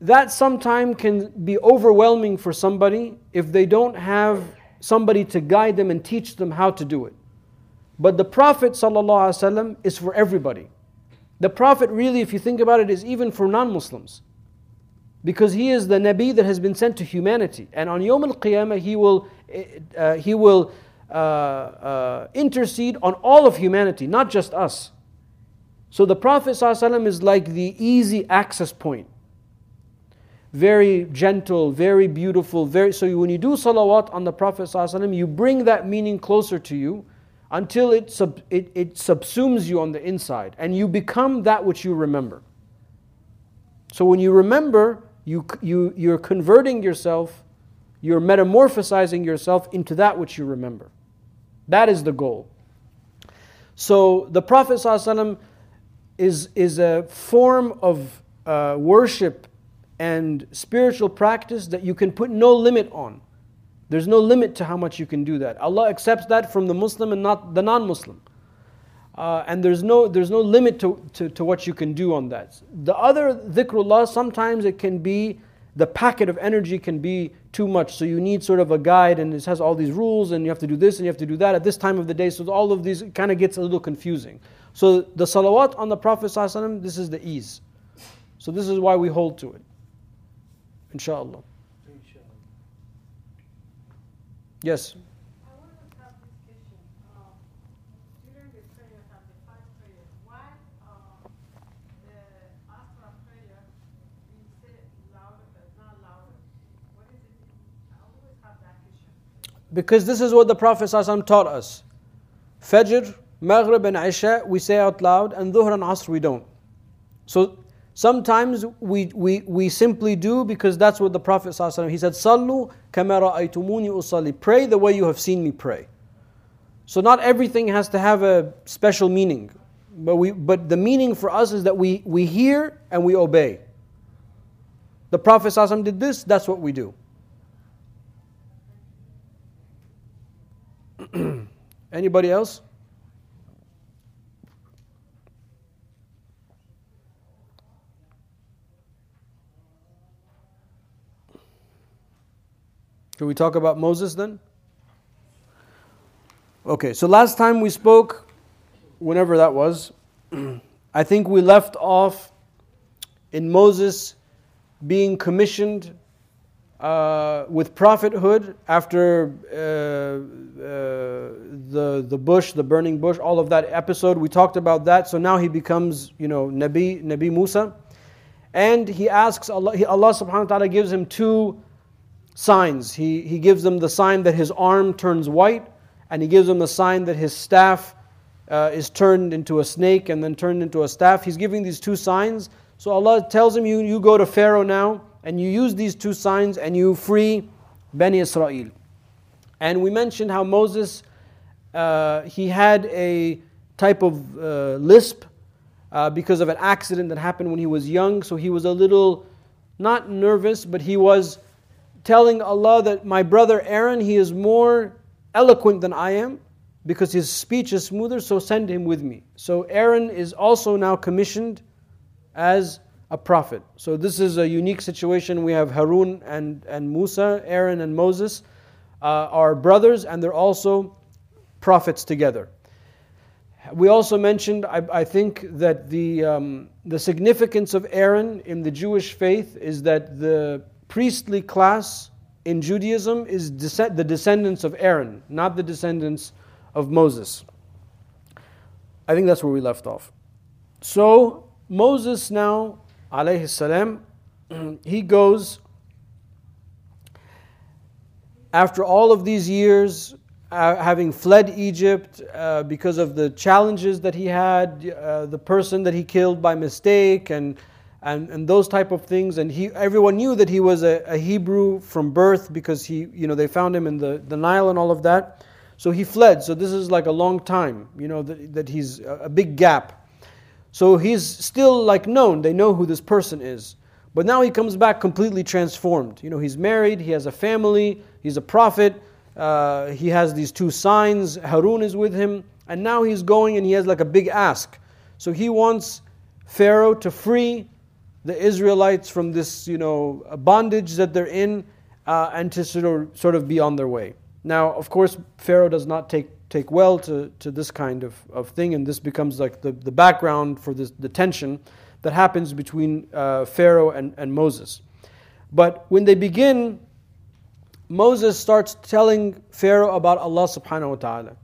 that sometimes can be overwhelming for somebody if they don't have somebody to guide them and teach them how to do it. But the Prophet ﷺ is for everybody. The Prophet, really, if you think about it, is even for non Muslims. Because he is the Nabi that has been sent to humanity. And on Yawm al Qiyamah, he will, uh, he will uh, uh, intercede on all of humanity, not just us. So the Prophet ﷺ is like the easy access point. Very gentle, very beautiful, very so when you do salawat on the Prophet ﷺ, you bring that meaning closer to you until it, sub, it, it subsumes you on the inside and you become that which you remember. So when you remember, you, you, you're converting yourself, you're metamorphosizing yourself into that which you remember. That is the goal. So the Prophet ﷺ is, is a form of uh, worship and spiritual practice that you can put no limit on. There's no limit to how much you can do that. Allah accepts that from the Muslim and not the non Muslim. Uh, and there's no, there's no limit to, to, to what you can do on that. The other dhikrullah, sometimes it can be, the packet of energy can be too much. So you need sort of a guide and it has all these rules and you have to do this and you have to do that at this time of the day. So all of these kind of gets a little confusing. So the salawat on the Prophet ﷺ, this is the ease. So this is why we hold to it. Inshallah. Yes. I want to have this question. During the prayer, have the five prayers. Why uh, the Asra prayer we say louder, but not louder? What is it? I always have that question. Because this is what the Prophet ﷺ taught us. Fajr, Maghrib, and Isha we say out loud, and Dhuhr and Asr we don't. So sometimes we, we, we simply do because that's what the Prophet ﷺ, he said, Sallu kamara aitumuni usalli. Pray the way you have seen me pray. So not everything has to have a special meaning. But, we, but the meaning for us is that we, we hear and we obey. The Prophet ﷺ did this, that's what we do. [CLEARS THROAT] Anybody else? Can we talk about Moses then? Okay, so last time we spoke, whenever that was, [CLEARS THROAT] I think we left off in Moses being commissioned uh, with prophethood after uh, uh, the the bush, the burning bush, all of that episode. We talked about that. So now he becomes, you know, Nabi Nabi Musa, and he asks Allah. Allah Subhanahu wa Taala gives him two signs. He he gives them the sign that his arm turns white, and he gives them the sign that his staff uh, is turned into a snake and then turned into a staff. He's giving these two signs. So Allah tells him, you, you go to Pharaoh now and you use these two signs and you free Bani Israel. And we mentioned how Moses, uh, he had a type of uh, lisp uh, because of an accident that happened when he was young. So he was a little, not nervous, but he was telling Allah that my brother Aaron, he is more eloquent than I am because his speech is smoother, so send him with me. So Aaron is also now commissioned as a prophet. So this is a unique situation. We have Harun and, and Musa, Aaron and Moses uh, are brothers, and they're also prophets together. We also mentioned, I, I think, that the, um, the significance of Aaron in the Jewish faith is that the priestly class in Judaism is the descendants of Aaron, not the descendants of Moses. I think that's where we left off. So Moses now, alayhi salam, [CLEARS THROAT] he goes after all of these years, uh, having fled Egypt uh, because of the challenges that he had, uh, the person that he killed by mistake, and and, and those type of things. And he, everyone knew that he was a, a Hebrew from birth because he, you know, they found him in the, the Nile and all of that. So he fled. So this is like a long time, you know, that, that he's a big gap. So he's still like known. They know who this person is. But now he comes back completely transformed. You know, he's married, he has a family, he's a prophet, uh, he has these two signs, Harun is with him, and now he's going and he has like a big ask. So he wants Pharaoh to free the Israelites from this, you know, bondage that they're in uh, and to sort of, sort of be on their way. Now, of course, Pharaoh does not take, take well to, to this kind of, of thing, and this becomes like the, the background for this, the tension that happens between uh, Pharaoh and, and Moses. But when they begin, Moses starts telling Pharaoh about Allah subhanahu wa ta'ala.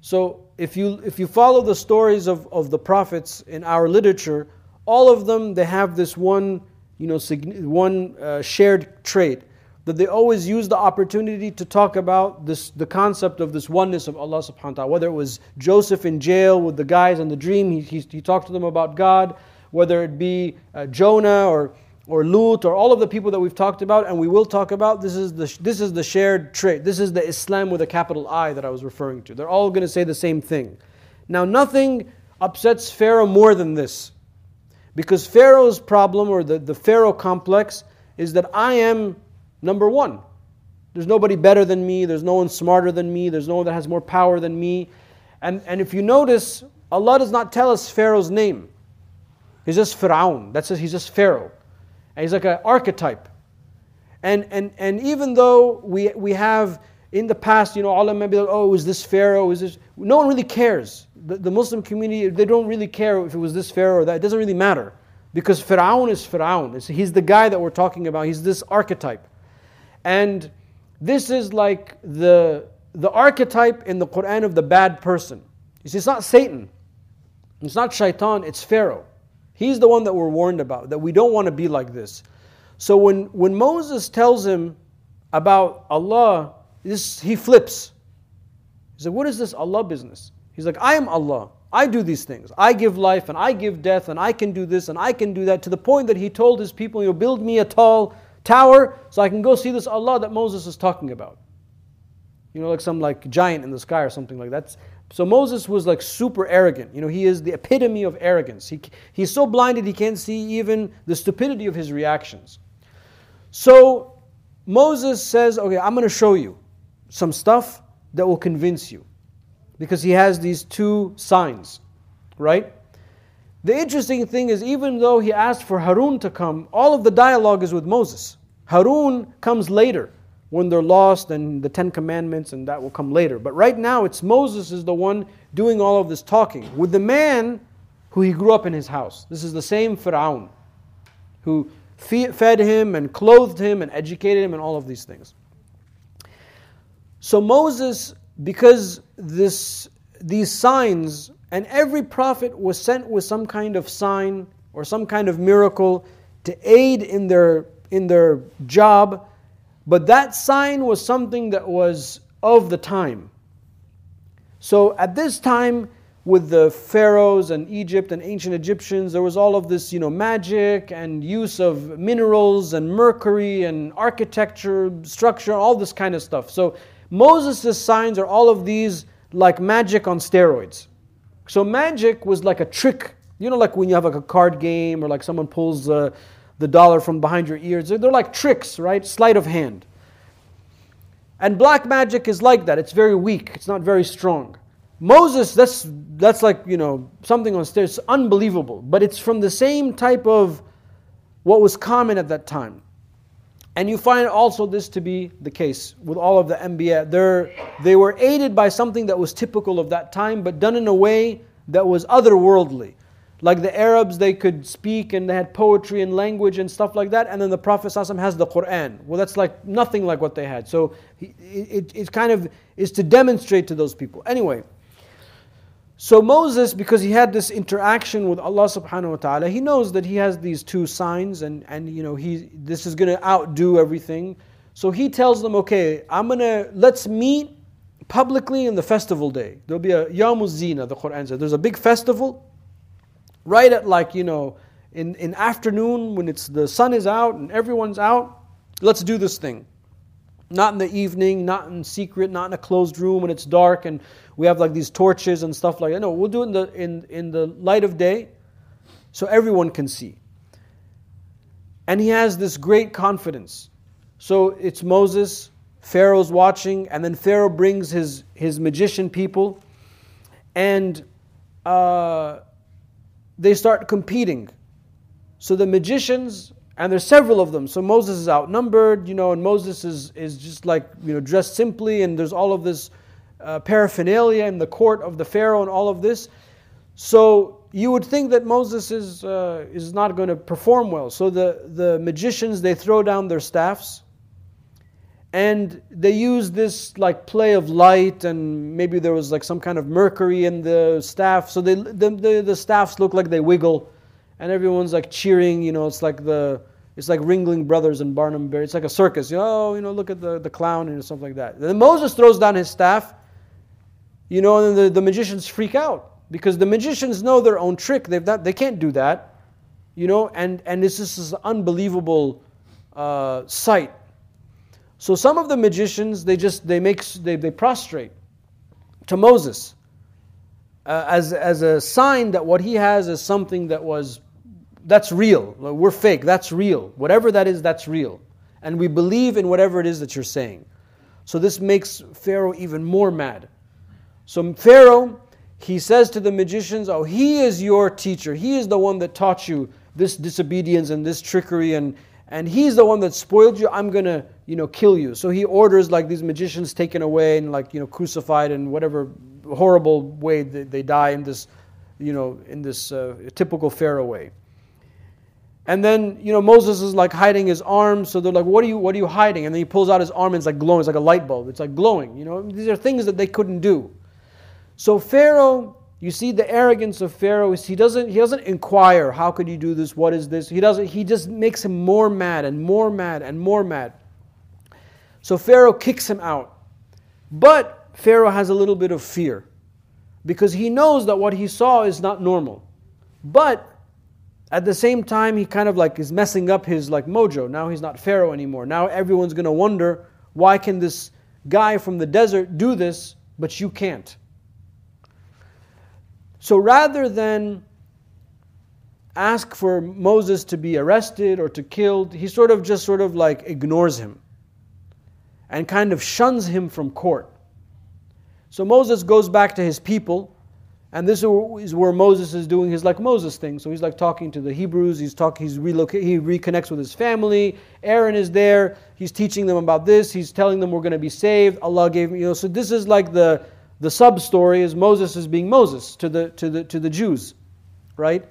So if you, if you follow the stories of, of the prophets in our literature, all of them, they have this one, you know, one uh, shared trait that they always use the opportunity to talk about this, the concept of this oneness of Allah subhanahu wa ta'ala. Whether it was Joseph in jail with the guys in the dream, he, he, he talked to them about God, whether it be uh, Jonah or, or Lut or all of the people that we've talked about and we will talk about, this is, the, this is the shared trait. This is the Islam with a capital I that I was referring to. They're all going to say the same thing. Now, nothing upsets Pharaoh more than this. Because Pharaoh's problem or the, the Pharaoh complex is that I am Number one, there's nobody better than me, there's no one smarter than me, there's no one that has more power than me. And, and if you notice, Allah does not tell us Pharaoh's name. He's just Pharaoh. That's just, he's just Pharaoh. And he's like an archetype. And, and, and even though we, we have in the past, you know, Allah may be like, oh, is this Pharaoh? Is this? No one really cares. The, the Muslim community, they don't really care if it was this Pharaoh or that. It doesn't really matter. Because Pharaoh is Pharaoh. He's the guy that we're talking about. He's this archetype. And this is like the, the archetype in the Quran of the bad person. You see, it's not Satan, it's not Shaitan, it's Pharaoh. He's the one that we're warned about, that we don't want to be like this. So when, when Moses tells him about Allah, this, he flips. He said, What is this Allah business? He's like, I am Allah. I do these things. I give life and I give death and I can do this and I can do that to the point that he told his people, you build me a tall tower so I can go see this Allah that Moses is talking about. You know, like some like giant in the sky or something like that. So Moses was like super arrogant. You know, he is the epitome of arrogance. He, he's so blinded he can't see even the stupidity of his reactions. So Moses says, okay, I'm going to show you some stuff that will convince you. Because he has these two signs, right? The interesting thing is, even though he asked for Harun to come, all of the dialogue is with Moses. Harun comes later. when they're lost and the Ten Commandments, and that will come later. But right now, it's Moses is the one doing all of this talking with the man who he grew up in his house. This is the same Fir'aun who fed him and clothed him and educated him and all of these things. So Moses, because this, these signs, and every prophet was sent with some kind of sign or some kind of miracle to aid in their, in their job but that sign was something that was of the time. So at this time, with the pharaohs and Egypt and ancient Egyptians, there was all of this, you know, magic and use of minerals and mercury and architecture, structure, all this kind of stuff. So Moses' signs are all of these like magic on steroids. So magic was like a trick, you know, like when you have like a card game or like someone pulls. Uh, the dollar from behind your ears. They're like tricks, right? Sleight of hand. And black magic is like that. It's very weak. It's not very strong. Moses, that's that's like you know something on stairs. It's unbelievable, but it's from the same type of what was common at that time. And you find also this to be the case with all of the Anbiya. They're, they were aided by something that was typical of that time, but done in a way that was otherworldly. Like the Arabs, they could speak and they had poetry and language and stuff like that. And then the Prophet ﷺ has the Quran. Well, that's like nothing like what they had. So it, it, it kind of is to demonstrate to those people. Anyway, so Moses, because he had this interaction with Allah subhanahu wa ta'ala, he knows that he has these two signs and, and you know, he, this is going to outdo everything. So he tells them, okay, I'm to, let's meet publicly in the festival day. There'll be a Yawm az-Zinah, the Quran says. There's a big festival right at like, you know, in, in afternoon when it's the sun is out and everyone's out, let's do this thing. Not in the evening, not in secret, not in a closed room when it's dark and we have like these torches and stuff like that. No, we'll do it in the in, in the light of day so everyone can see. And he has this great confidence. So it's Moses, Pharaoh's watching, and then Pharaoh brings his, his magician people, and uh, they start competing. So the magicians, and there's several of them. So Moses is outnumbered, you know, and Moses is, is just like, you know, dressed simply, and there's all of this uh, paraphernalia in the court of the Pharaoh and all of this. So you would think that Moses is, uh, is not going to perform well. So the, the magicians, they throw down their staffs and they use this like play of light and maybe there was like some kind of mercury in the staff so they, the, the, the staffs look like they wiggle and everyone's like cheering you know it's like the it's like Ringling Brothers and Barnum Bailey. It's like a circus. You know, oh, you know, look at the, the clown and something like that. Then Moses throws down his staff, you know, and the, the magicians freak out because the magicians know their own trick. They've not, they can't do that, you know, and, and this is this unbelievable uh, sight. So some of the magicians, they just, they make, they, they prostrate to Moses uh, as, as a sign that what he has is something that was, that's real. We're fake, that's real. Whatever that is, that's real. And we believe in whatever it is that you're saying. So this makes Pharaoh even more mad. So Pharaoh, he says to the magicians, Oh, he is your teacher. He is the one that taught you this disobedience and this trickery and, and he's the one that spoiled you, I'm gonna, you know, kill you. So he orders like these magicians taken away and like, you know, crucified in whatever horrible way they, they die in this, you know, in this uh, typical Pharaoh way. And then, you know, Moses is like hiding his arm, so they're like, what are you, what are you hiding? And then he pulls out his arm and it's like glowing, it's like a light bulb. It's like glowing, you know. These are things that they couldn't do. So Pharaoh you see the arrogance of Pharaoh is he doesn't he doesn't inquire, how could you do this? What is this? He doesn't he just makes him more mad and more mad and more mad. So Pharaoh kicks him out. But Pharaoh has a little bit of fear because he knows that what he saw is not normal. But at the same time he kind of like is messing up his like mojo. Now he's not Pharaoh anymore. Now everyone's to wonder why can this guy from the desert do this but you can't? So rather than ask for Moses to be arrested or to killed, he sort of just sort of like ignores him and kind of shuns him from court. So Moses goes back to his people And this is where Moses is doing his like Moses thing. So he's like talking to the Hebrews. He's talking. He's relocate. He reconnects with his family. Aaron is there. He's teaching them about this. He's telling them we're going to be saved. Allah gave me. You know. So this is like the the sub story is Moses is being Moses to the to the to the Jews, right?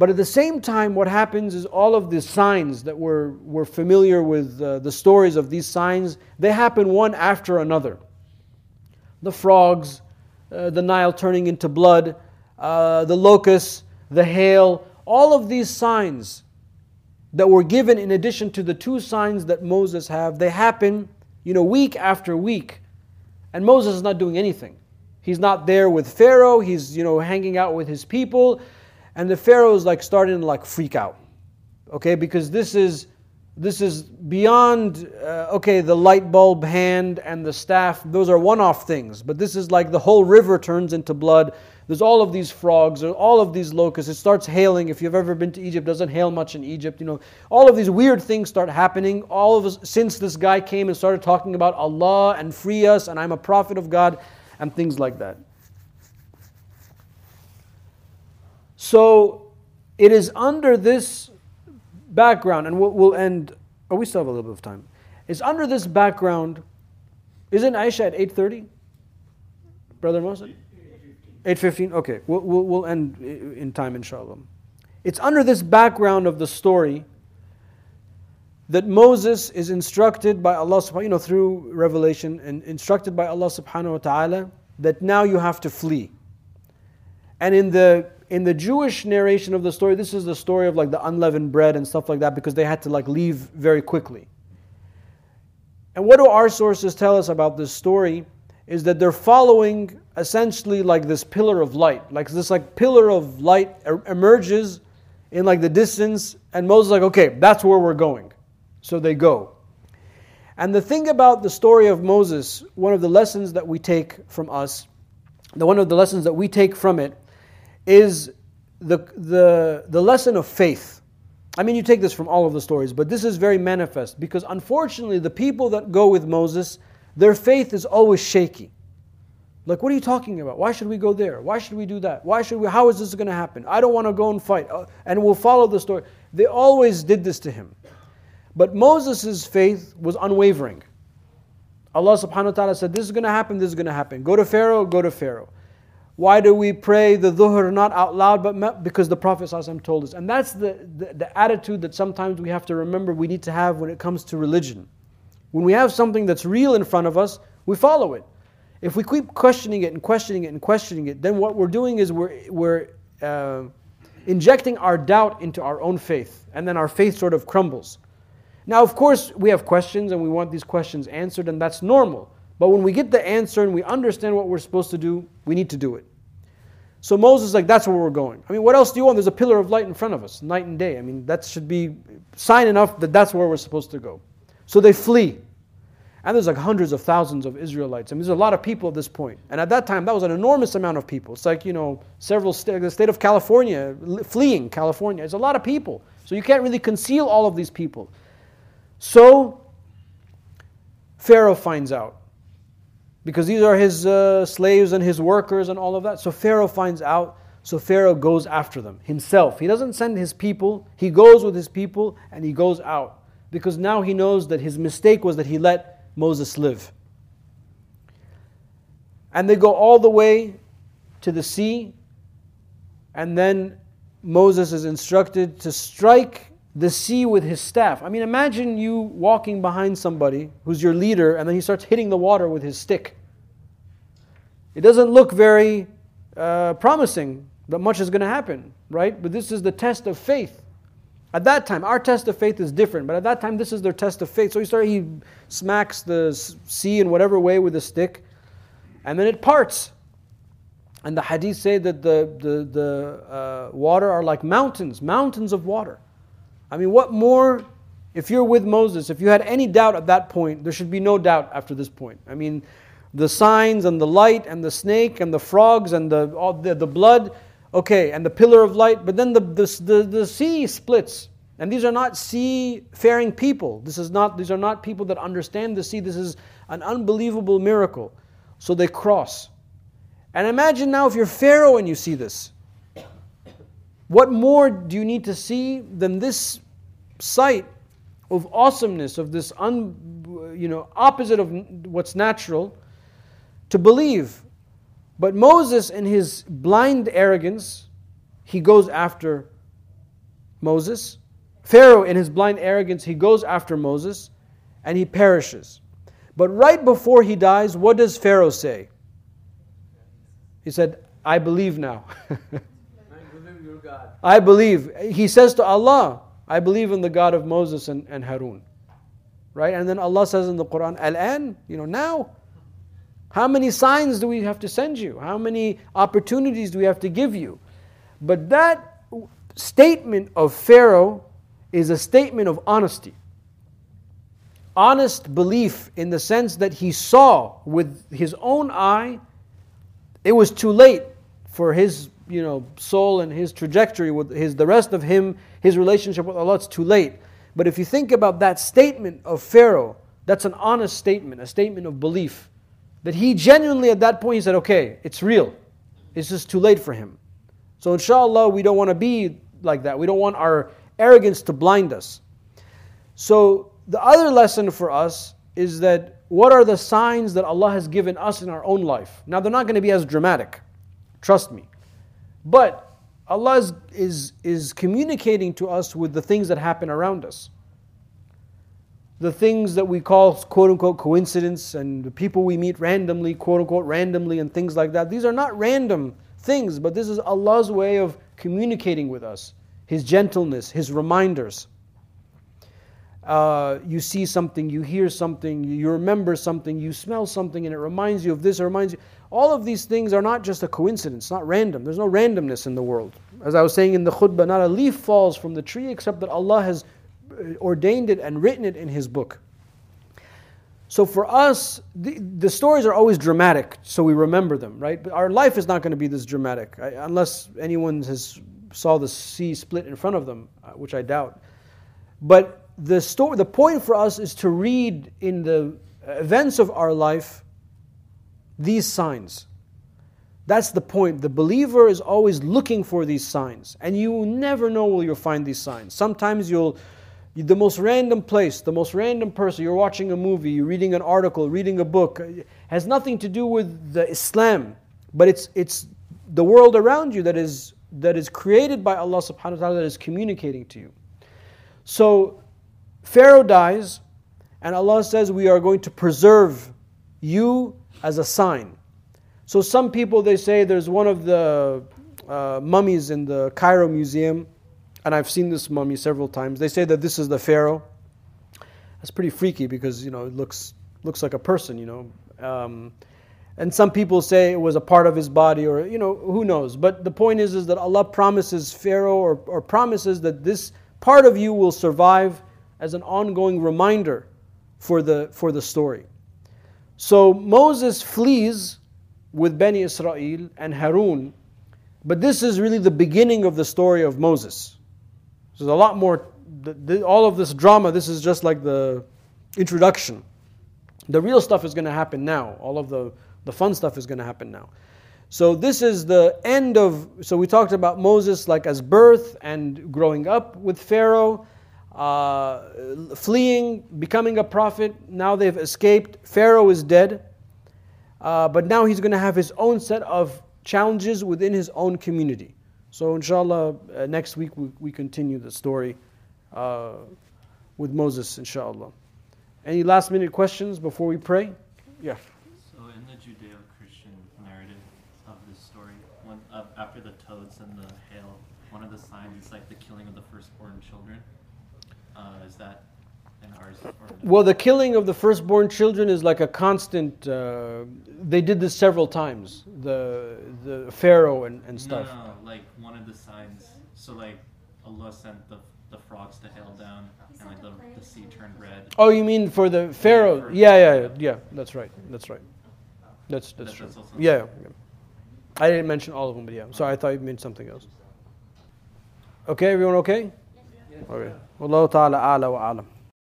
But at the same time, what happens is all of the signs that we're, we're familiar with, uh, the stories of these signs, they happen one after another. The frogs, uh, the Nile turning into blood, uh, the locusts, the hail, all of these signs that were given in addition to the two signs that Moses have, they happen, you know, week after week. And Moses is not doing anything. He's not there with Pharaoh, he's, you know, hanging out with his people and the pharaoh is like starting to like freak out okay because this is this is beyond uh, okay the light bulb hand and the staff those are one-off things but this is like the whole river turns into blood. There's all of these frogs there's all of these locusts it starts hailing. If you've ever been to egypt doesn't hail much in egypt you know. All of these weird things start happening. All of us since this guy came and started talking about allah and free us and i'm a prophet of god and things like that. So it is under this background, and we'll, we'll end. Oh, we still have a little bit of time. It's under this background. Isn't Isha at eight thirty, brother Mohsen? Eight fifteen. Okay, we'll, we'll, we'll end in time, inshallah. It's under this background of the story that Moses is instructed by Allah subhanahu you know through revelation and instructed by Allah subhanahu wa ta'ala that now you have to flee. And in the in the Jewish narration of the story, this is the story of like the unleavened bread and stuff like that because they had to like leave very quickly. And what do our sources tell us about this story is that they're following essentially like this pillar of light. Like this like pillar of light er, emerges in like the distance and Moses like, okay, that's where we're going. So they go. And the thing about the story of Moses, one of the lessons that we take from us, the one of the lessons that we take from it is the, the, the lesson of faith. I mean, you take this from all of the stories, but this is very manifest because unfortunately, the people that go with Moses, their faith is always shaky. Like, what are you talking about? Why should we go there? Why should we do that? Why should we? How is this going to happen? I don't want to go and fight. Uh, and we'll follow the story. They always did this to him. But Moses' faith was unwavering. Allah subhanahu wa ta'ala said, This is going to happen, this is going to happen. Go to Pharaoh, go to Pharaoh. Why do we pray the dhuhr not out loud, but because the Prophet ﷺ told us? And that's the, the, the attitude that sometimes we have to remember we need to have when it comes to religion. When we have something that's real in front of us, we follow it. If we keep questioning it and questioning it and questioning it, then what we're doing is we're, we're uh, injecting our doubt into our own faith, and then our faith sort of crumbles. Now, of course, we have questions and we want these questions answered, and that's normal. But when we get the answer and we understand what we're supposed to do, we need to do it. So Moses is like, that's where we're going. I mean, what else do you want? There's a pillar of light in front of us, night and day. I mean, that should be sign enough that that's where we're supposed to go. So they flee. And there's like hundreds of thousands of Israelites. I mean, there's a lot of people at this point. And at that time, that was an enormous amount of people. It's like, you know, several, st- the state of California, fleeing California. It's a lot of people. So you can't really conceal all of these people. So Pharaoh finds out because these are his uh, slaves and his workers and all of that. So Pharaoh finds out. So Pharaoh goes after them himself. He doesn't send his people, he goes with his people and he goes out because now he knows that his mistake was that he let Moses live. And they go all the way to the sea, and then Moses is instructed to strike the sea with his staff. I mean, imagine you walking behind somebody who's your leader and then he starts hitting the water with his stick. It doesn't look very uh, promising that much is going to happen, right? But this is the test of faith. At that time, our test of faith is different, but at that time, this is their test of faith. So he starts, he smacks the sea in whatever way with a stick, and then it parts. And the hadith say that the, the, the uh, water are like mountains, mountains of water. I mean, what more, if you're with Moses, if you had any doubt at that point, there should be no doubt after this point. I mean, the signs and the light and the snake and the frogs and the, all the, the blood, okay, and the pillar of light, but then the, the, the, the sea splits. And these are not seafaring people. This is not, these are not people that understand the sea. This is an unbelievable miracle. So they cross. And imagine now if you're Pharaoh and you see this. What more do you need to see than this sight of awesomeness, of this un, you know, opposite of what's natural, to believe? But Moses, in his blind arrogance, he goes after Moses. Pharaoh, in his blind arrogance, he goes after Moses and he perishes. But right before he dies, what does Pharaoh say? He said, I believe now. [LAUGHS] I believe God. I believe. He says to Allah, I believe in the God of Moses and, and Harun. Right? And then Allah says in the Quran, Al-an, you know, now. How many signs do we have to send you? How many opportunities do we have to give you? But that statement of Pharaoh is a statement of honesty. Honest belief in the sense that he saw with his own eye it was too late for his you know soul and his trajectory with his the rest of him his relationship with Allah it's too late. But if you think about that statement of Pharaoh that's an honest statement a statement of belief that he genuinely at that point he said okay it's real. It's just too late for him. So inshallah we don't want to be like that. We don't want our arrogance to blind us. So the other lesson for us is that what are the signs that Allah has given us in our own life? Now, they're not going to be as dramatic, trust me. But Allah is, is, is communicating to us with the things that happen around us. The things that we call quote unquote coincidence and the people we meet randomly, quote unquote randomly, and things like that. These are not random things, but this is Allah's way of communicating with us, His gentleness, His reminders uh, you see something, you hear something, you remember something, you smell something, and it reminds you of this, it reminds you. All of these things are not just a coincidence, not random. There's no randomness in the world. As I was saying in the khutbah, not a leaf falls from the tree except that Allah has uh, ordained it and written it in His book. So for us, the, the stories are always dramatic, so we remember them, right? But our life is not going to be this dramatic, unless anyone has saw the sea split in front of them, uh, which I doubt. But the story, the point for us is to read in the events of our life these signs. That's the point. The believer is always looking for these signs, and you never know where you'll find these signs. Sometimes you'll, the most random place, the most random person. You're watching a movie, you're reading an article, reading a book, has nothing to do with the Islam, but it's it's the world around you that is that is created by Allah Subhanahu wa Taala that is communicating to you. So Pharaoh dies, and Allah says, We are going to preserve you as a sign. So some people they say there's one of the uh, mummies in the Cairo Museum, and I've seen this mummy several times. They say that this is the Pharaoh. That's pretty freaky because you know it looks looks like a person, you know. Um, and some people say it was a part of his body, or you know, who knows. But the point is, is that Allah promises Pharaoh, or, or promises that this part of you will survive as an ongoing reminder for the, for the story. So Moses flees with Beni Israel and Harun, but this is really the beginning of the story of Moses. There's a lot more, the, the, all of this drama, this is just like the introduction. The real stuff is going to happen now. All of the, the fun stuff is going to happen now. So this is the end of, so we talked about Moses like as birth and growing up with Pharaoh uh, fleeing, becoming a prophet. Now they've escaped. Pharaoh is dead. Uh, but now he's going to have his own set of challenges within his own community. So, inshallah, uh, next week we, we continue the story uh, with Moses, inshallah. Any last minute questions before we pray? Yeah. So, in the Judeo Christian narrative of this story, uh, after the toads and the hail, one of the signs is like the killing of the firstborn children. Uh, is that in ours? Well, the killing of the firstborn children is like a constant. Uh, they did this several times. The the Pharaoh and, and stuff. No, no, like one of the signs. So like Allah sent the the frogs to hail down, and like the, the sea turned red. Oh, you mean for the Pharaoh? Yeah, yeah, yeah. yeah that's right. That's right. That's that's, true. Yeah, yeah. I didn't mention all of them, but yeah. Sorry, I thought you meant something else. Okay, everyone okay? Okay. والله تعالى أعلى وأعلم.